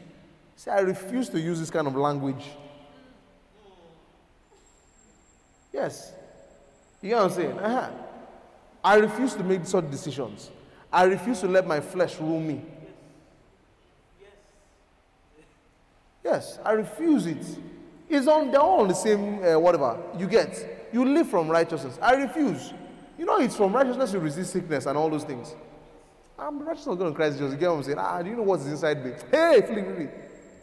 [SPEAKER 4] Say, I refuse to use this kind of language. Yes. You know what I'm saying? Uh-huh. I refuse to make such decisions. I refuse to let my flesh rule me. Yes, I refuse it. It's on they're all on the same uh, whatever you get. You live from righteousness. I refuse. You know, it's from righteousness you resist sickness and all those things. I'm righteous of God in Christ Jesus. You get what I'm saying? Ah, do you know what's inside me? Hey.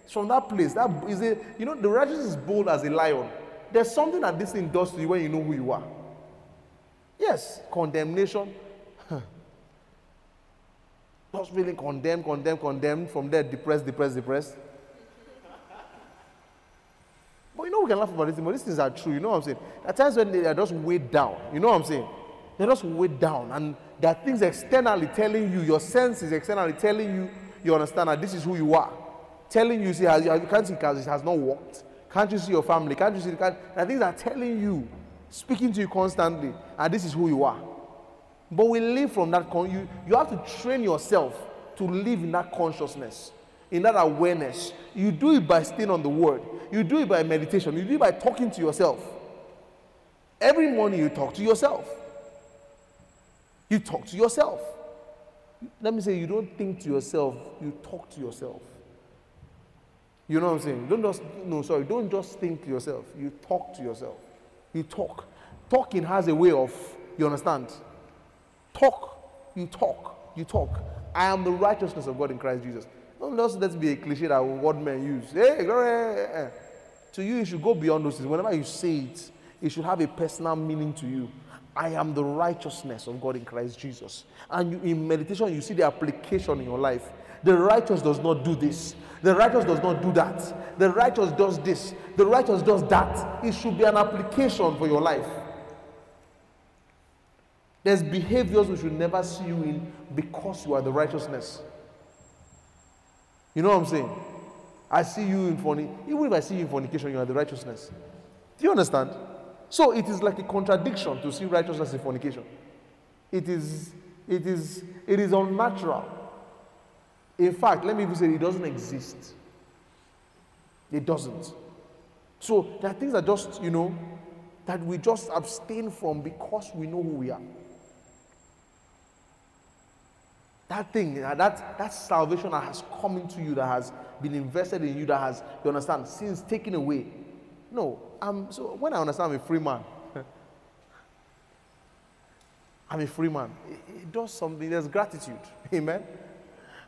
[SPEAKER 4] It's from that place. That is a you know the righteous is bold as a lion. There's something that this thing does to you when you know who you are. Yes, condemnation. Just feeling condemned, condemned, condemned. From there, depressed, depressed, depressed. We can laugh about this, but these things are true. You know what I'm saying? At times when they are just weighed down, you know what I'm saying? They're just weighed down, and there are things externally telling you, your senses externally telling you, you understand that this is who you are. Telling you, see, you can't see because it has not worked. Can't you see your family? Can't you see the things are telling you, speaking to you constantly, and this is who you are. But we live from that. Con- you, you have to train yourself to live in that consciousness, in that awareness. You do it by staying on the word, you do it by meditation, you do it by talking to yourself. Every morning you talk to yourself. You talk to yourself. Let me say, you don't think to yourself, you talk to yourself. You know what I'm saying? Don't just, no, sorry, don't just think to yourself. You talk to yourself. You talk. Talking has a way of, you understand? Talk. You talk. You talk. I am the righteousness of God in Christ Jesus. Don't just let it be a cliche that what men use. Hey, glory. eh, eh. To you, it should go beyond those things. Whenever you say it, it should have a personal meaning to you. I am the righteousness of God in Christ Jesus. And you, in meditation, you see the application in your life. The righteous does not do this. The righteous does not do that. The righteous does this. The righteous does that. It should be an application for your life. There's behaviors we should never see you in because you are the righteousness. You know what I'm saying? I see you in fornication. Even if I see you in fornication, you are the righteousness. Do you understand? So it is like a contradiction to see righteousness in fornication. It is, it is, it is unnatural. In fact, let me even say it doesn't exist. It doesn't. So there are things that just, you know, that we just abstain from because we know who we are. That thing, uh, that, that salvation that has come into you, that has been invested in you, that has, you understand, sins taken away. No, I'm, so when I understand I'm a free man, I'm a free man. It, it does something, there's gratitude. Amen.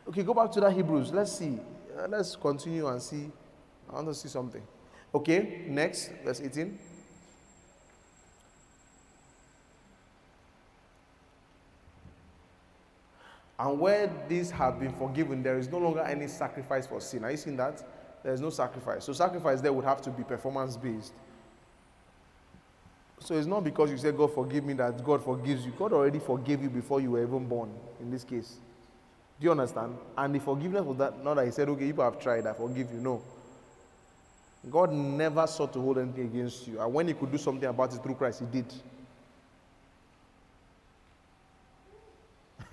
[SPEAKER 4] Okay, go back to that Hebrews. Let's see. Uh, let's continue and see. I want to see something. Okay, next, verse 18. And where these have been forgiven, there is no longer any sacrifice for sin. Are you seeing that? There is no sacrifice. So, sacrifice there would have to be performance based. So, it's not because you say, God forgive me, that God forgives you. God already forgave you before you were even born, in this case. Do you understand? And the forgiveness was that, not that He said, okay, people have tried, I forgive you. No. God never sought to hold anything against you. And when He could do something about it through Christ, He did.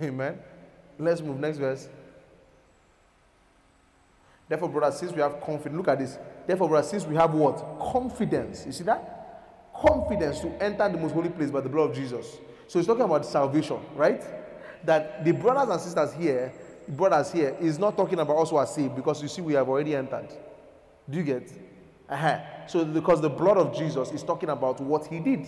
[SPEAKER 4] Amen. Let's move. Next verse. Therefore, brothers, since we have confidence, look at this. Therefore, brothers, since we have what? Confidence. You see that? Confidence to enter the most holy place by the blood of Jesus. So he's talking about salvation, right? That the brothers and sisters here, brothers here, is not talking about us who are saved because you see, we have already entered. Do you get? uh So because the blood of Jesus is talking about what he did.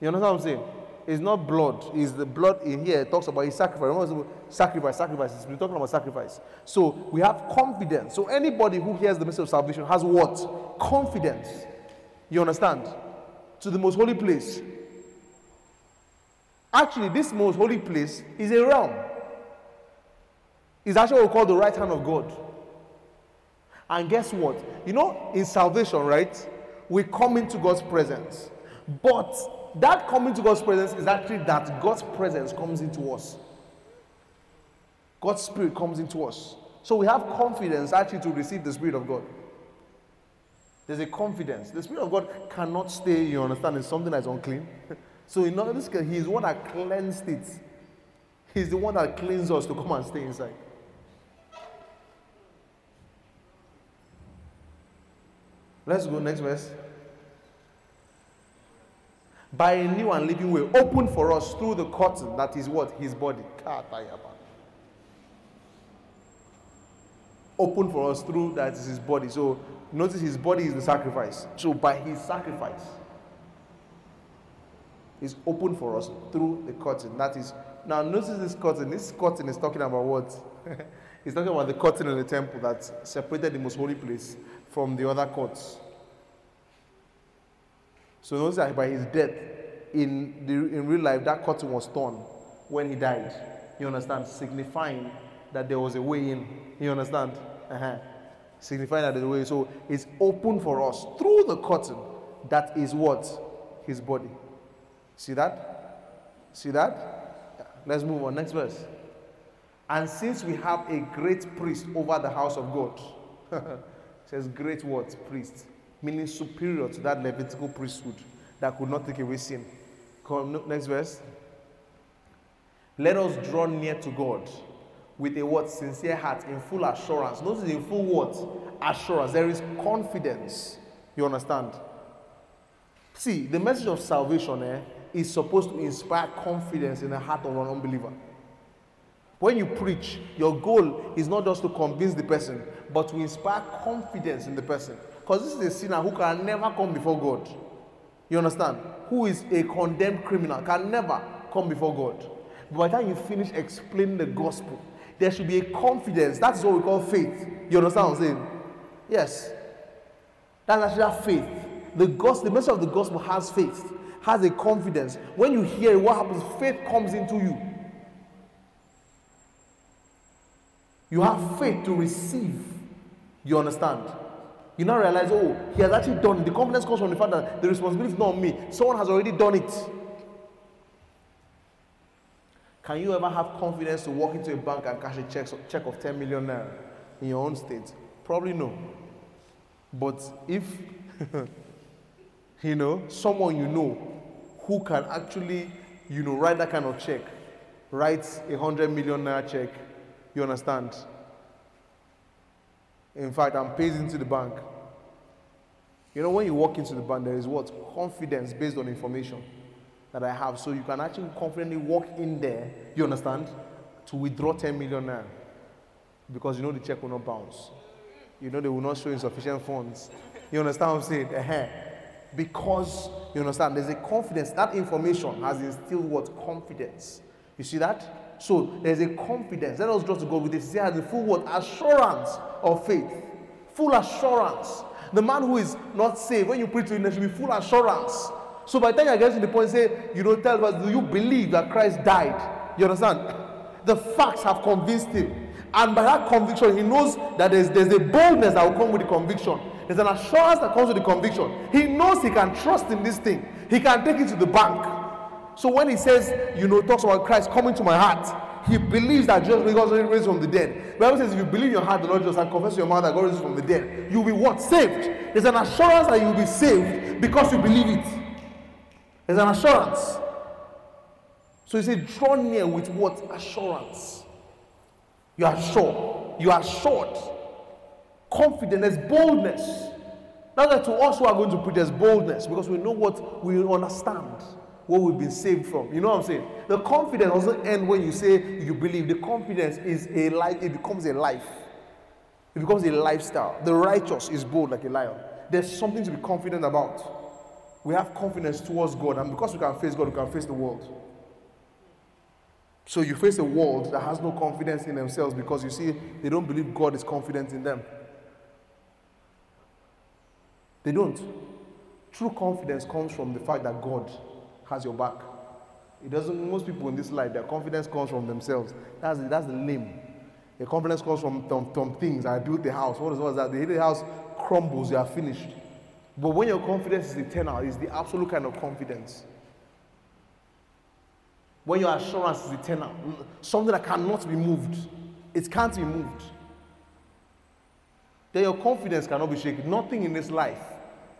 [SPEAKER 4] You understand what I'm saying? It's not blood. It's the blood in here. It talks about his sacrifice. Remember, sacrifice, sacrifice. We're talking about sacrifice. So we have confidence. So anybody who hears the message of salvation has what? Confidence. You understand? To the most holy place. Actually, this most holy place is a realm. It's actually what we call the right hand of God. And guess what? You know, in salvation, right? We come into God's presence. But that coming to God's presence is actually that God's presence comes into us. God's Spirit comes into us. So we have confidence actually to receive the Spirit of God. There's a confidence. The Spirit of God cannot stay, you understand, in something that's unclean. So in this case, He's the one that cleansed it. He's the one that cleans us to come and stay inside. Let's go next verse. By a new and living way, open for us through the curtain that is what? His body. Open for us through that is his body. So notice his body is the sacrifice. So by his sacrifice, is open for us through the curtain. That is now notice this curtain. This curtain is talking about what? He's talking about the curtain in the temple that separated the most holy place from the other courts. So notice that by his death, in, the, in real life, that curtain was torn when he died. You understand? Signifying that there was a way in. You understand? Uh-huh. Signifying that there's a way. So it's open for us through the curtain that is what? His body. See that? See that? Yeah. Let's move on. Next verse. And since we have a great priest over the house of God, says great what? Priest. Meaning superior to that Levitical priesthood that could not take away sin. Come, next verse. Let us draw near to God with a what? Sincere heart, in full assurance. Notice in full what? Assurance. There is confidence. You understand? See, the message of salvation eh, is supposed to inspire confidence in the heart of an unbeliever. When you preach, your goal is not just to convince the person, but to inspire confidence in the person. Because this is a sinner who can never come before God. You understand? Who is a condemned criminal can never come before God. But by the time you finish explaining the gospel, there should be a confidence. That's what we call faith. You understand what I'm saying? Yes. That's actually faith. The gospel, the message of the gospel has faith, has a confidence. When you hear what happens? Faith comes into you. You have faith to receive. You understand? You now realize, oh, he has actually done it. The confidence comes from the fact that the responsibility is not on me. Someone has already done it. Can you ever have confidence to walk into a bank and cash a check, check of 10 million naira in your own state? Probably no. But if, you know, someone you know who can actually, you know, write that kind of check, writes a 100 million naira check, you understand? In fact, I'm pays into the bank. You know, when you walk into the bank, there is what? Confidence based on information that I have. So you can actually confidently walk in there, you understand, to withdraw 10 million naira. Because you know the check will not bounce. You know they will not show insufficient funds. You understand what I'm saying? uh Because, you understand, there's a confidence. That information has instilled what? Confidence. You see that? So there's a confidence. Let us to God with this. He has the full word assurance of faith. Full assurance. The man who is not saved, when you preach to him, there should be full assurance. So by the time you get to the point, say, you know, tell us, do you believe that Christ died? You understand? The facts have convinced him. And by that conviction, he knows that there's, there's a boldness that will come with the conviction. There's an assurance that comes with the conviction. He knows he can trust in this thing. He can take it to the bank. So when he says, you know, talks about Christ coming to my heart, he believes that Jesus because he raised from the dead. The Bible says if you believe in your heart the Lord Jesus and confess your mouth that God raised from the dead, you'll be what? Saved. There's an assurance that you'll be saved because you believe it. There's an assurance. So he said, draw near with what? Assurance. You are sure. You are assured. Confident. There's boldness. Now that to us who are going to preach, there's boldness because we know what we understand, what we've been saved from. You know what I'm saying? The confidence doesn't end when you say you believe. The confidence is a life, it becomes a life. It becomes a lifestyle. The righteous is bold like a lion. There's something to be confident about. We have confidence towards God, and because we can face God, we can face the world. So you face a world that has no confidence in themselves because you see, they don't believe God is confident in them. They don't. True confidence comes from the fact that God has your back. It doesn't. Most people in this life, their confidence comes from themselves. That's the, that's the lame. Their confidence comes from, from, from things. I built the house. What is, what is that? The house crumbles. You are finished. But when your confidence is eternal, it's the absolute kind of confidence. When your assurance is eternal, something that cannot be moved, it can't be moved. Then your confidence cannot be shaken. Nothing in this life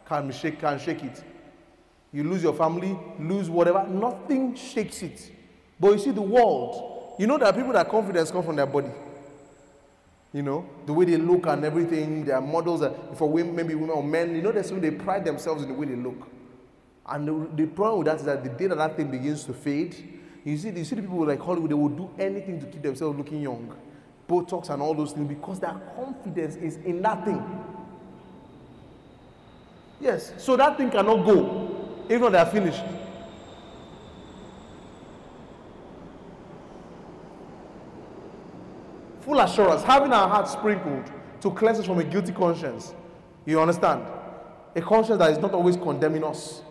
[SPEAKER 4] can shake, can shake it. You lose your family, lose whatever, nothing shakes it. But you see the world, you know there are people that confidence comes from their body. You know, the way they look and everything, their models are, for women, maybe women or men, you know, there's they pride themselves in the way they look. And the, the problem with that is that the day that that thing begins to fade, you see, you see the people like Hollywood, they will do anything to keep themselves looking young. Botox and all those things because their confidence is in that thing. Yes, so that thing cannot go, even though they are finished. Full assurance, having our hearts sprinkled to cleanse us from a guilty conscience. You understand? A conscience that is not always condemning us.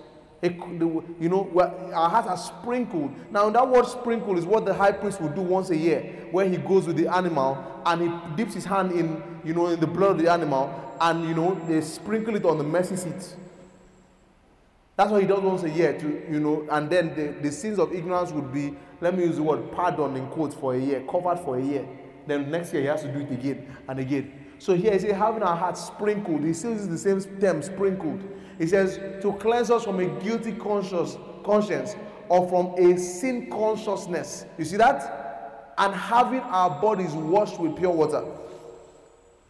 [SPEAKER 4] A, you know, our hearts are sprinkled. Now, that word sprinkle is what the high priest would do once a year, where he goes with the animal and he dips his hand in, you know, in the blood of the animal, and you know, they sprinkle it on the mercy seat. That's why he does once a year to, you know, and then the, the sins of ignorance would be, let me use the word pardon in quotes for a year, covered for a year. Then next year he has to do it again and again. So here he says, having our hearts sprinkled, he still uses the same term, sprinkled. He says, to cleanse us from a guilty conscious, conscience or from a sin consciousness. You see that? And having our bodies washed with pure water.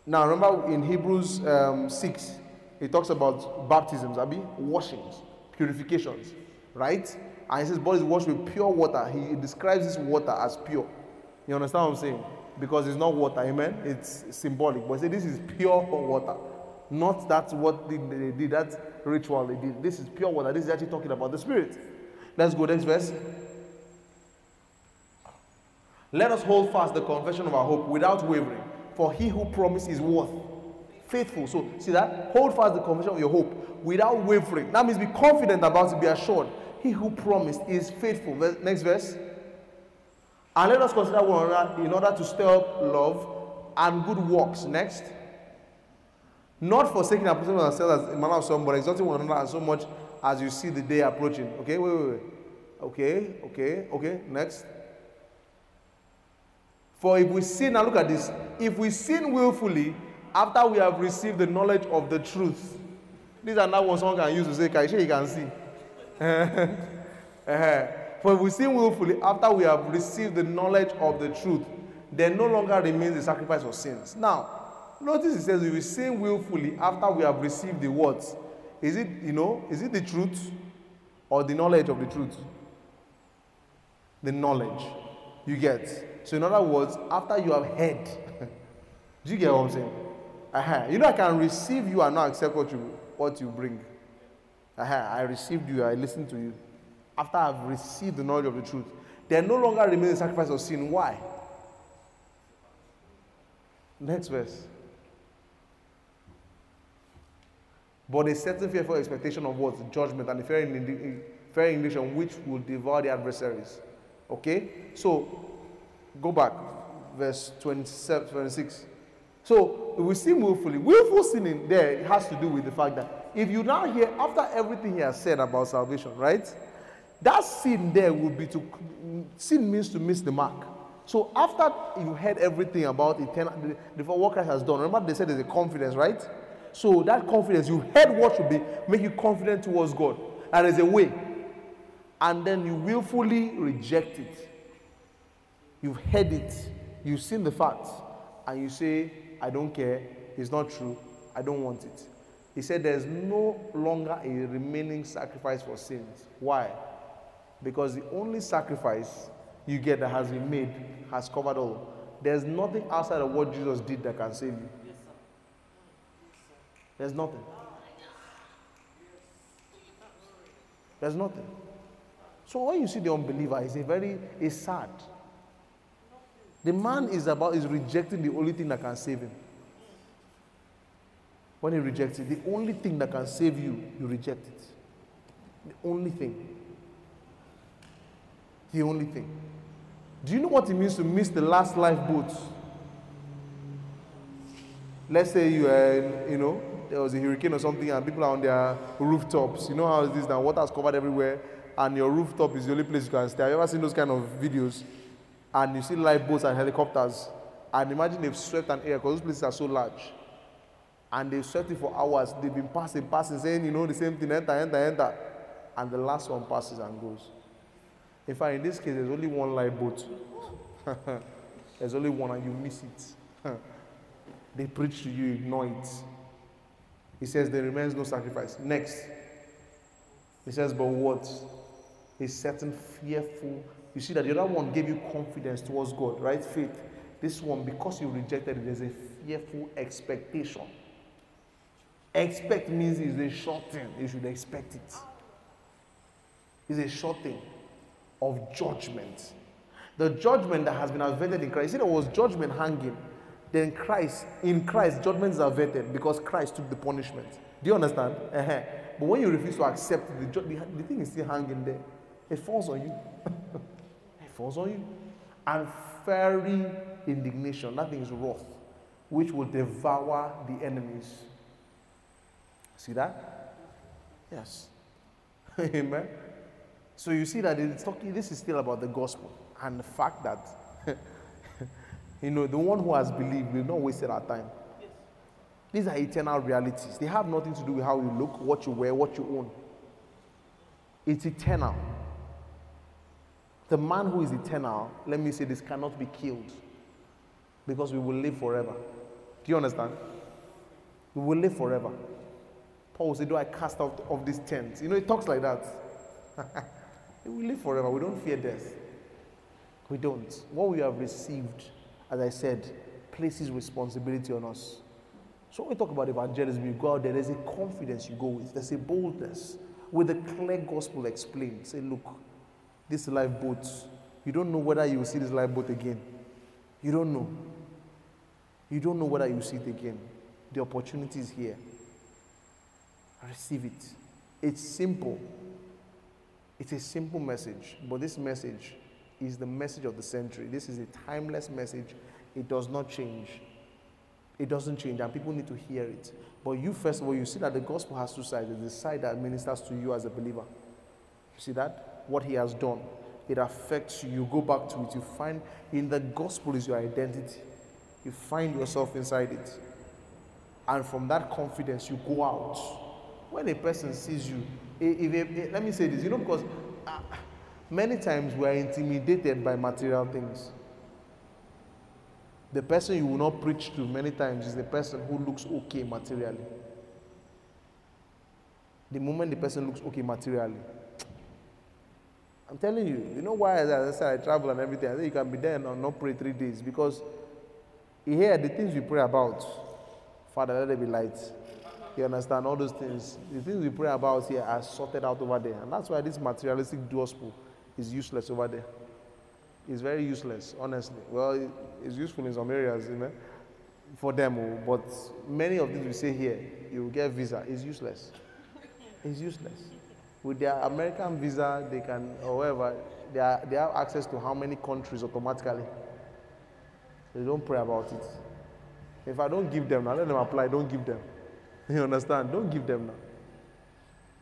[SPEAKER 4] Now, remember in Hebrews um, 6, it talks about baptisms, Abi, washings, purifications, right? And he says, bodies washed with pure water. He describes this water as pure. You understand what I'm saying? Because it's not water, amen? It's symbolic. But say this is pure water. Not that what they, they did, that ritual they did. This is pure water. This is actually talking about the Spirit. Let's go next verse. Let us hold fast the confession of our hope without wavering, for he who promised is worth faithful. So, see that? Hold fast the confession of your hope without wavering. That means be confident about it, be assured. He who promised is faithful. Next verse. And let us consider one another in order to stir up love and good works. Next. Not forsaking our position ourselves as a manner of some, but exalting one another as so much as you see the day approaching. Okay, wait, wait, wait. Okay, okay, okay. Next. For if we sin, now look at this. If we sin willfully after we have received the knowledge of the truth, these are not what someone can use to say, Can you can see? For if we sin willfully after we have received the knowledge of the truth, there no longer remains the sacrifice of sins. Now, Notice it says we sin willfully after we have received the words. Is it, you know, is it the truth or the knowledge of the truth? The knowledge. You get. So, in other words, after you have heard, do you get what I'm saying? Uh-huh. You know, I can receive you and not accept what you what you bring. I received you, I listened to you. After I've received the knowledge of the truth, there no longer remains the sacrifice of sin. Why? Next verse. but a certain fearful expectation of what? Judgment and a fair, fair indignation which will devour the adversaries. Okay? So, go back, verse 27, 26. So, we sin willfully. Willful sinning there has to do with the fact that if you now hear, after everything he has said about salvation, right? That sin there will be to, sin means to miss the mark. So after you heard everything about eternal, the, the what Christ has done, remember they said there's a confidence, right? So that confidence, you heard what should be make you confident towards God. And there's a way. And then you willfully reject it. You've heard it, you've seen the facts, and you say, I don't care, it's not true, I don't want it. He said there's no longer a remaining sacrifice for sins. Why? Because the only sacrifice you get that has been made has covered all. There's nothing outside of what Jesus did that can save you. There's nothing. There's nothing. So when you see the unbeliever, it's a very it's sad. The man is about is rejecting the only thing that can save him. When he rejects it, the only thing that can save you, you reject it. The only thing. The only thing. Do you know what it means to miss the last lifeboat? Let's say you are, you know, there was a hurricane or something and people are on their rooftops. You know how it is now, water is covered everywhere and your rooftop is the only place you can stay. Have you ever seen those kind of videos? And you see lifeboats and helicopters. And imagine they've swept an area because those places are so large. And they've swept it for hours. They've been passing, passing, saying, you know, the same thing, enter, enter, enter. And the last one passes and goes. In fact, in this case, there's only one lifeboat. there's only one, and you miss it. they preach to you, ignore it. He says, There remains no sacrifice. Next. He says, But what? A certain fearful. You see that the other one gave you confidence towards God, right? Faith. This one, because you rejected it, there's a fearful expectation. Expect means it's a short thing. You should expect it. It's a short thing of judgment. The judgment that has been averted in Christ. You see, there was judgment hanging. Then Christ, in Christ, judgment is averted because Christ took the punishment. Do you understand? Uh-huh. But when you refuse to accept it, the, the, the thing is still hanging there. It falls on you. falls on you. And fiery indignation, that thing is wrath, which will devour the enemies. See that? Yes. Amen. So you see that it's talking, this is still about the gospel and the fact that, you know, the one who has believed will not waste our time. These are eternal realities. They have nothing to do with how you look, what you wear, what you own. It's eternal. The man who is eternal, let me say this, cannot be killed because we will live forever. Do you understand? We will live forever. Paul said, Do I cast out of this tent? You know, he talks like that. We live forever. We don't fear death. We don't. What we have received, as I said, places responsibility on us. So when we talk about evangelism, you go out there, there's a confidence you go with, there's a boldness with a clear gospel explained. Say, look, this lifeboat, you don't know whether you will see this lifeboat again. You don't know. You don't know whether you will see it again. The opportunity is here. Receive it. It's simple. It's a simple message, but this message is the message of the century. This is a timeless message. It does not change. It doesn't change, and people need to hear it. But you, first of all, you see that the gospel has two sides. There's the side that ministers to you as a believer. You see that? What he has done. It affects you. You go back to it. You find in the gospel is your identity. You find yourself inside it. And from that confidence, you go out. When a person sees you, if, if, let me say this, you know, because uh, many times we are intimidated by material things. The person you will not preach to many times is the person who looks okay materially. The moment the person looks okay materially, I'm telling you, you know why as I said I travel and everything. I say you can be there and not pray three days because here the things we pray about, Father, let there be light. You understand all those things. The things we pray about here are sorted out over there, and that's why this materialistic gospel is useless over there. It's very useless, honestly. Well, it's useful in some areas, you know, for them, oh, but many of these we say here, you will get visa. It's useless. It's useless. With their American visa, they can, however, they, are, they have access to how many countries automatically. They don't pray about it. If I don't give them, now let them apply, don't give them. You understand? Don't give them now.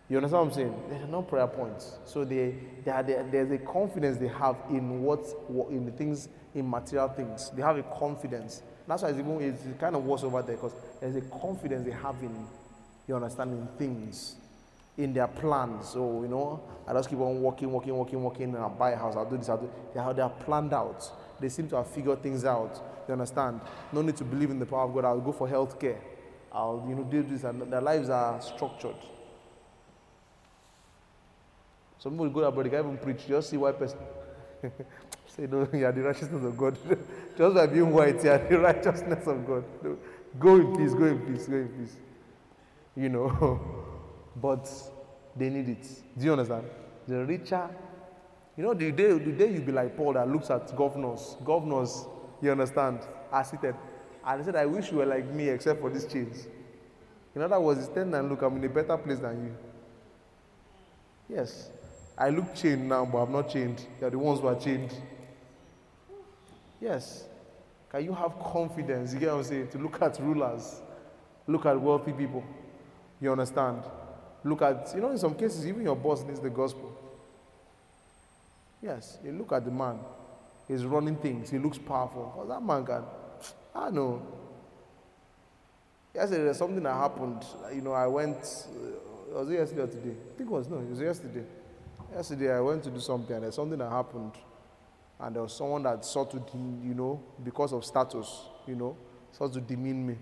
[SPEAKER 4] You understand what I'm saying? They're not prayer points. So they, they are, they, there's a confidence they have in what, what in the things, in material things. They have a confidence. That's why it's, even, it's kind of worse over there because there's a confidence they have in, you understand, in things, in their plans. So, you know, I just keep on walking, walking, walking, walking, and I'll buy a house, I'll do this, I'll do they are, they are planned out. They seem to have figured things out. You understand? No need to believe in the power of God. I'll go for health care. I'll, you know, do this. And their lives are structured. Some people go abroad, they can't even preach. Just see white person. Say, no, you are the righteousness of God. Just by being white, you are the righteousness of God. Go in peace, go in peace, go in peace. You know. But they need it. Do you understand? The richer, you know, the day, the day you be like Paul that looks at governors, governors, you understand, are seated. And he said, I wish you were like me except for these chains. In other words, stand and look, I'm in a better place than you. Yes. I look chained now, but I'm not chained. You're the ones who are chained. Yes. Can you have confidence? You get what I'm saying? To look at rulers, look at wealthy people. You understand? Look at, you know, in some cases, even your boss needs the gospel. Yes. You look at the man, he's running things, he looks powerful. Because that man can, I know. Yesterday, there's something that happened. You know, I went, uh, was it yesterday or today? I think it was, no, it was yesterday. Yesterday, I went to do something, and there's something that happened. And there was someone that sought to, you know, because of status, you know, sought to demean me.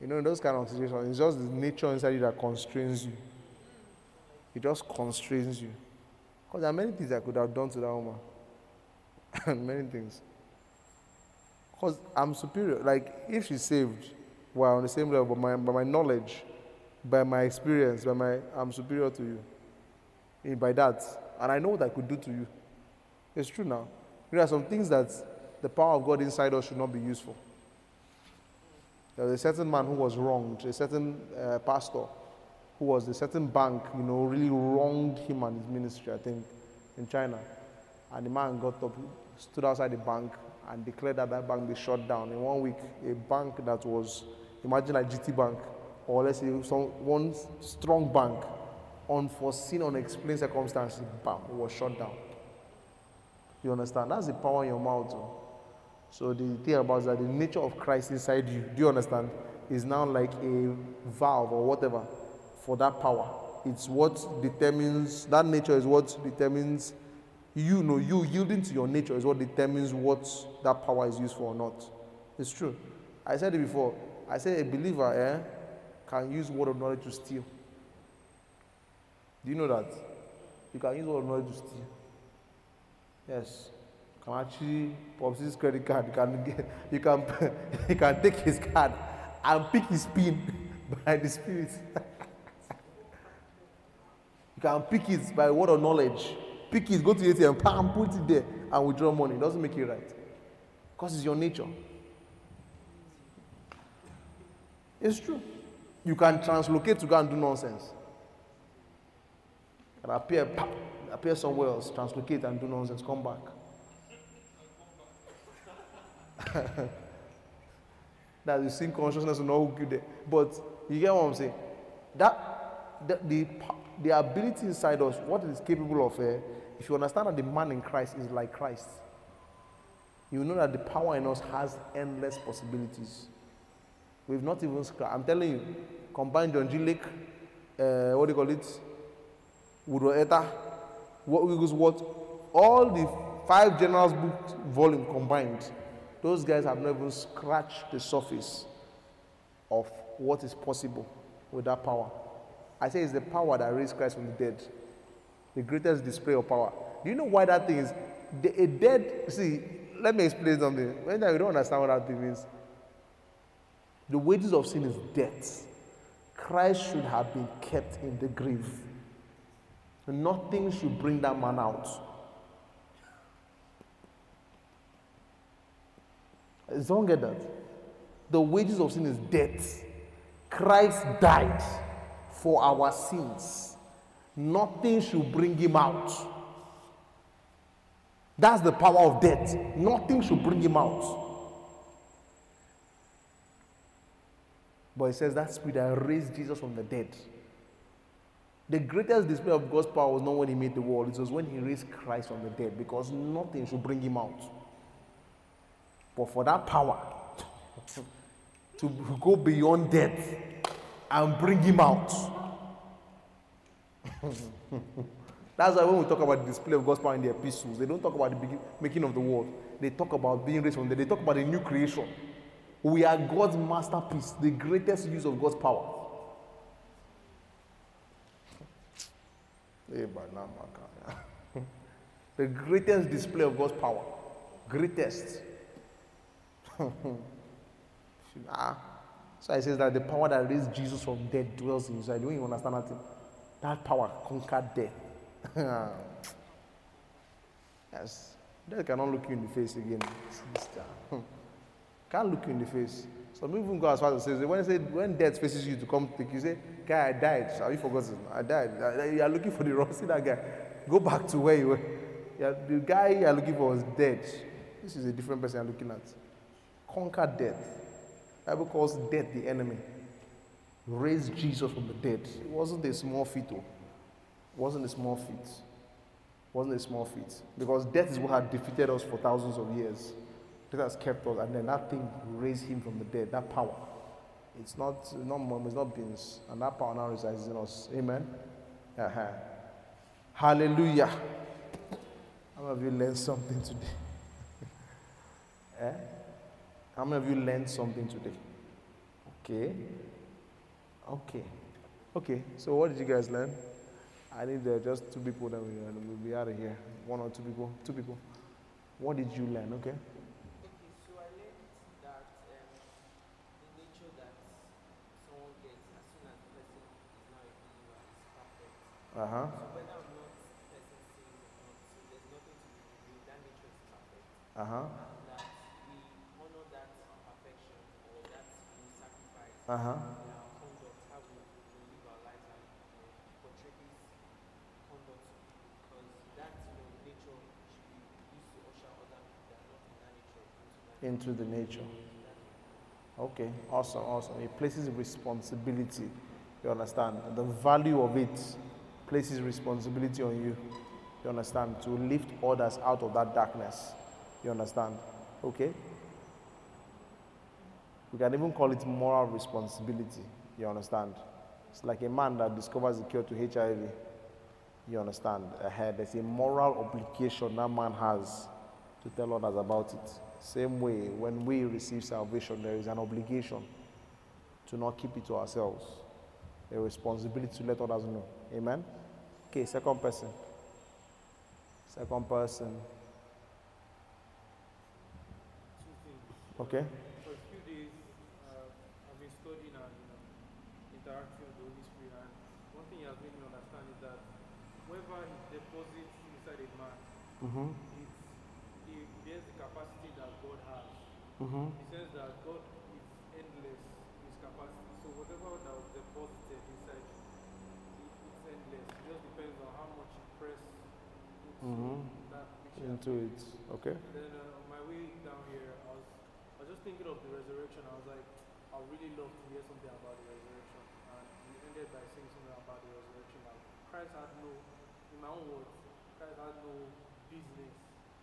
[SPEAKER 4] You know, in those kind of situations, it's just the nature inside you that constrains you. It just constrains you. Because there are many things I could have done to that woman. and many things. Because I'm superior. Like, if she's saved, we're on the same level, but my, by my knowledge, by my experience, by my, I'm superior to you. Eh, by that. And I know what I could do to you. It's true now. There are some things that the power of God inside us should not be used for. There was a certain man who was wronged, a certain uh, pastor who was a certain bank, you know, really wronged him and his ministry, I think, in China. And the man got up, stood outside the bank, and declared that that bank be shut down. In one week, a bank that was, imagine like GT Bank, or let's say some, one strong bank, unforeseen, unexplained circumstances, bam, was shut down. You understand? That's the power in your mouth. So the thing about that, the nature of Christ inside you, do you understand? Is now like a valve or whatever for that power. It's what determines that nature is what determines you know you yielding to your nature is what determines what that power is used for or not. It's true. I said it before. I said a believer eh, can use word of knowledge to steal. Do you know that? You can use word of knowledge to steal. Yes. You can actually pop his credit card. You can get, you can you can take his card and pick his pin by the spirit. you can pick it by word of knowledge. Pick it, go to the ATM, pam, put it there, and withdraw money. It doesn't make it right. Because it's your nature. It's true. You can translocate to go and do nonsense. And appear, appear somewhere else, translocate and do nonsense, come back. that the sin consciousness will not hook you there. But you get what I'm saying? That the, the, the ability inside us, what it is capable of, eh, if you understand that the man in Christ is like Christ, you know that the power in us has endless possibilities. We've not even scratched. I'm telling you, combine John G. Lake, uh, what do you call it? Woodworth-Etter, what Wigglesworth, all the five generals book volume combined, those guys have not even scratched the surface of what is possible with that power. I say it's the power that raised Christ from the dead. The greatest display of power. Do you know why that thing is? The, a dead, see, let me explain something. When you don't understand what that thing means, the wages of sin is death. Christ should have been kept in the grave. Nothing should bring that man out. Don't get that. The wages of sin is death. Christ died for our sins. Nothing should bring him out. That's the power of death. Nothing should bring him out. But it says that spirit that raised Jesus from the dead The greatest display of God's power was not when He made the world, it was when He raised Christ from the dead because nothing should bring Him out. But for that power to go beyond death and bring Him out. That's why when we talk about the display of God's power in the epistles, they don't talk about the making of the world. They talk about being raised from the. They talk about a new creation. We are God's masterpiece, the greatest use of God's power. Eh, the greatest display of God's power. Greatest. ah. So I says that the power that raised Jesus from dead dwells. Don't you understand that? That power conquered death. yes. Death cannot look you in the face again. sister. Can't look you in the face. Some even go as far as to say, when, say, when death faces you to come take you, say, Guy, I died. Have you forgotten? I died. I- I- You are looking for the wrong. See that guy. Go back to where you were. The guy you are looking for was dead. This is a different person you're looking at. Conquer death. Bible calls death the enemy. Raised Jesus from the dead. It wasn't a small feat, though. It wasn't a small feat. It wasn't a small feat. Because death is what had defeated us for thousands of years. Death has kept us, and then that thing raised him from the dead, that power. It's not not mom, it's not beans. And that power now resides in us. Amen. Uh-huh. Hallelujah. How of you learned something today? eh? How many of you learned something today? Okay. Okay. Okay. So what did you guys learn? I need uh, just two people that we, uh, we'll be out of here. One or two people. Two people. What did you learn? Okay.
[SPEAKER 5] Okay, so I learned that the nature that someone gets as soon as the person is now a believer is perfect.
[SPEAKER 4] Uh huh.
[SPEAKER 5] So whether into that
[SPEAKER 4] Into the nature. Okay. Awesome. Awesome. It places responsibility. You understand? The value of it places responsibility on you. You understand? To lift others out of that darkness. You understand? Okay? We can even call it moral responsibility. You understand? It's like a man that discovers the cure to HIV. You understand? There's a moral obligation that man has to tell others about it. Same way, when we receive salvation, there is an obligation to not keep it to ourselves. A responsibility to let others know. Amen? Okay, second person. Second person. Okay?
[SPEAKER 6] For a few days, uh, I've been studying and you know, interacting with the Holy Spirit, and one thing he has made me understand is that whoever he deposits inside a man,
[SPEAKER 4] Mm-hmm.
[SPEAKER 6] it's, he, he has the capacity that God has.
[SPEAKER 4] Mm-hmm.
[SPEAKER 6] He says that God is endless his capacity. So whatever that was deposited inside, it, it's endless. It just depends on how much you press into
[SPEAKER 4] Mhm.
[SPEAKER 6] that
[SPEAKER 4] Into it. Okay?
[SPEAKER 6] and then uh, on my way down here, I was, I was just thinking of the resurrection. I was like, I really love to hear something about the resurrection. And we ended by saying something about the resurrection. Like Christ had no, in my own words, Christ had no business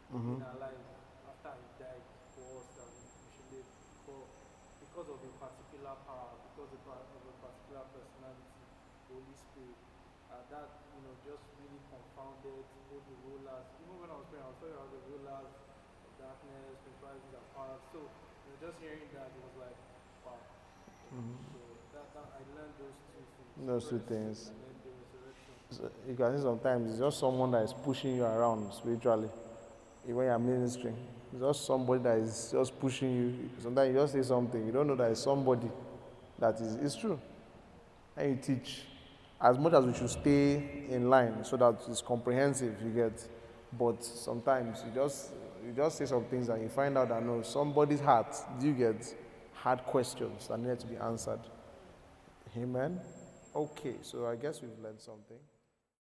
[SPEAKER 4] Mm-hmm.
[SPEAKER 6] in our life after he died for us that we, should live. But because of a particular power, because of a, particular personality, Holy Spirit, uh, that you know just really confounded both the rulers. Even when I was praying, I was talking about the rulers of darkness, principalities and powers. So you know, just hearing that it was like, wow. So that, that I learned those two things.
[SPEAKER 4] Those two things.
[SPEAKER 6] And then the resurrection.
[SPEAKER 4] So you can see sometimes it's just someone that is pushing you around spiritually when you're ministering. It's just somebody that is just pushing you. Sometimes you just say something, you don't know that it's somebody that is it's true. And you teach. As much as we should stay in line so that it's comprehensive, you get. But sometimes you just you just say some things and you find out that no, somebody's heart, you get hard questions that need to be answered. Amen. Okay, so I guess we've learned something.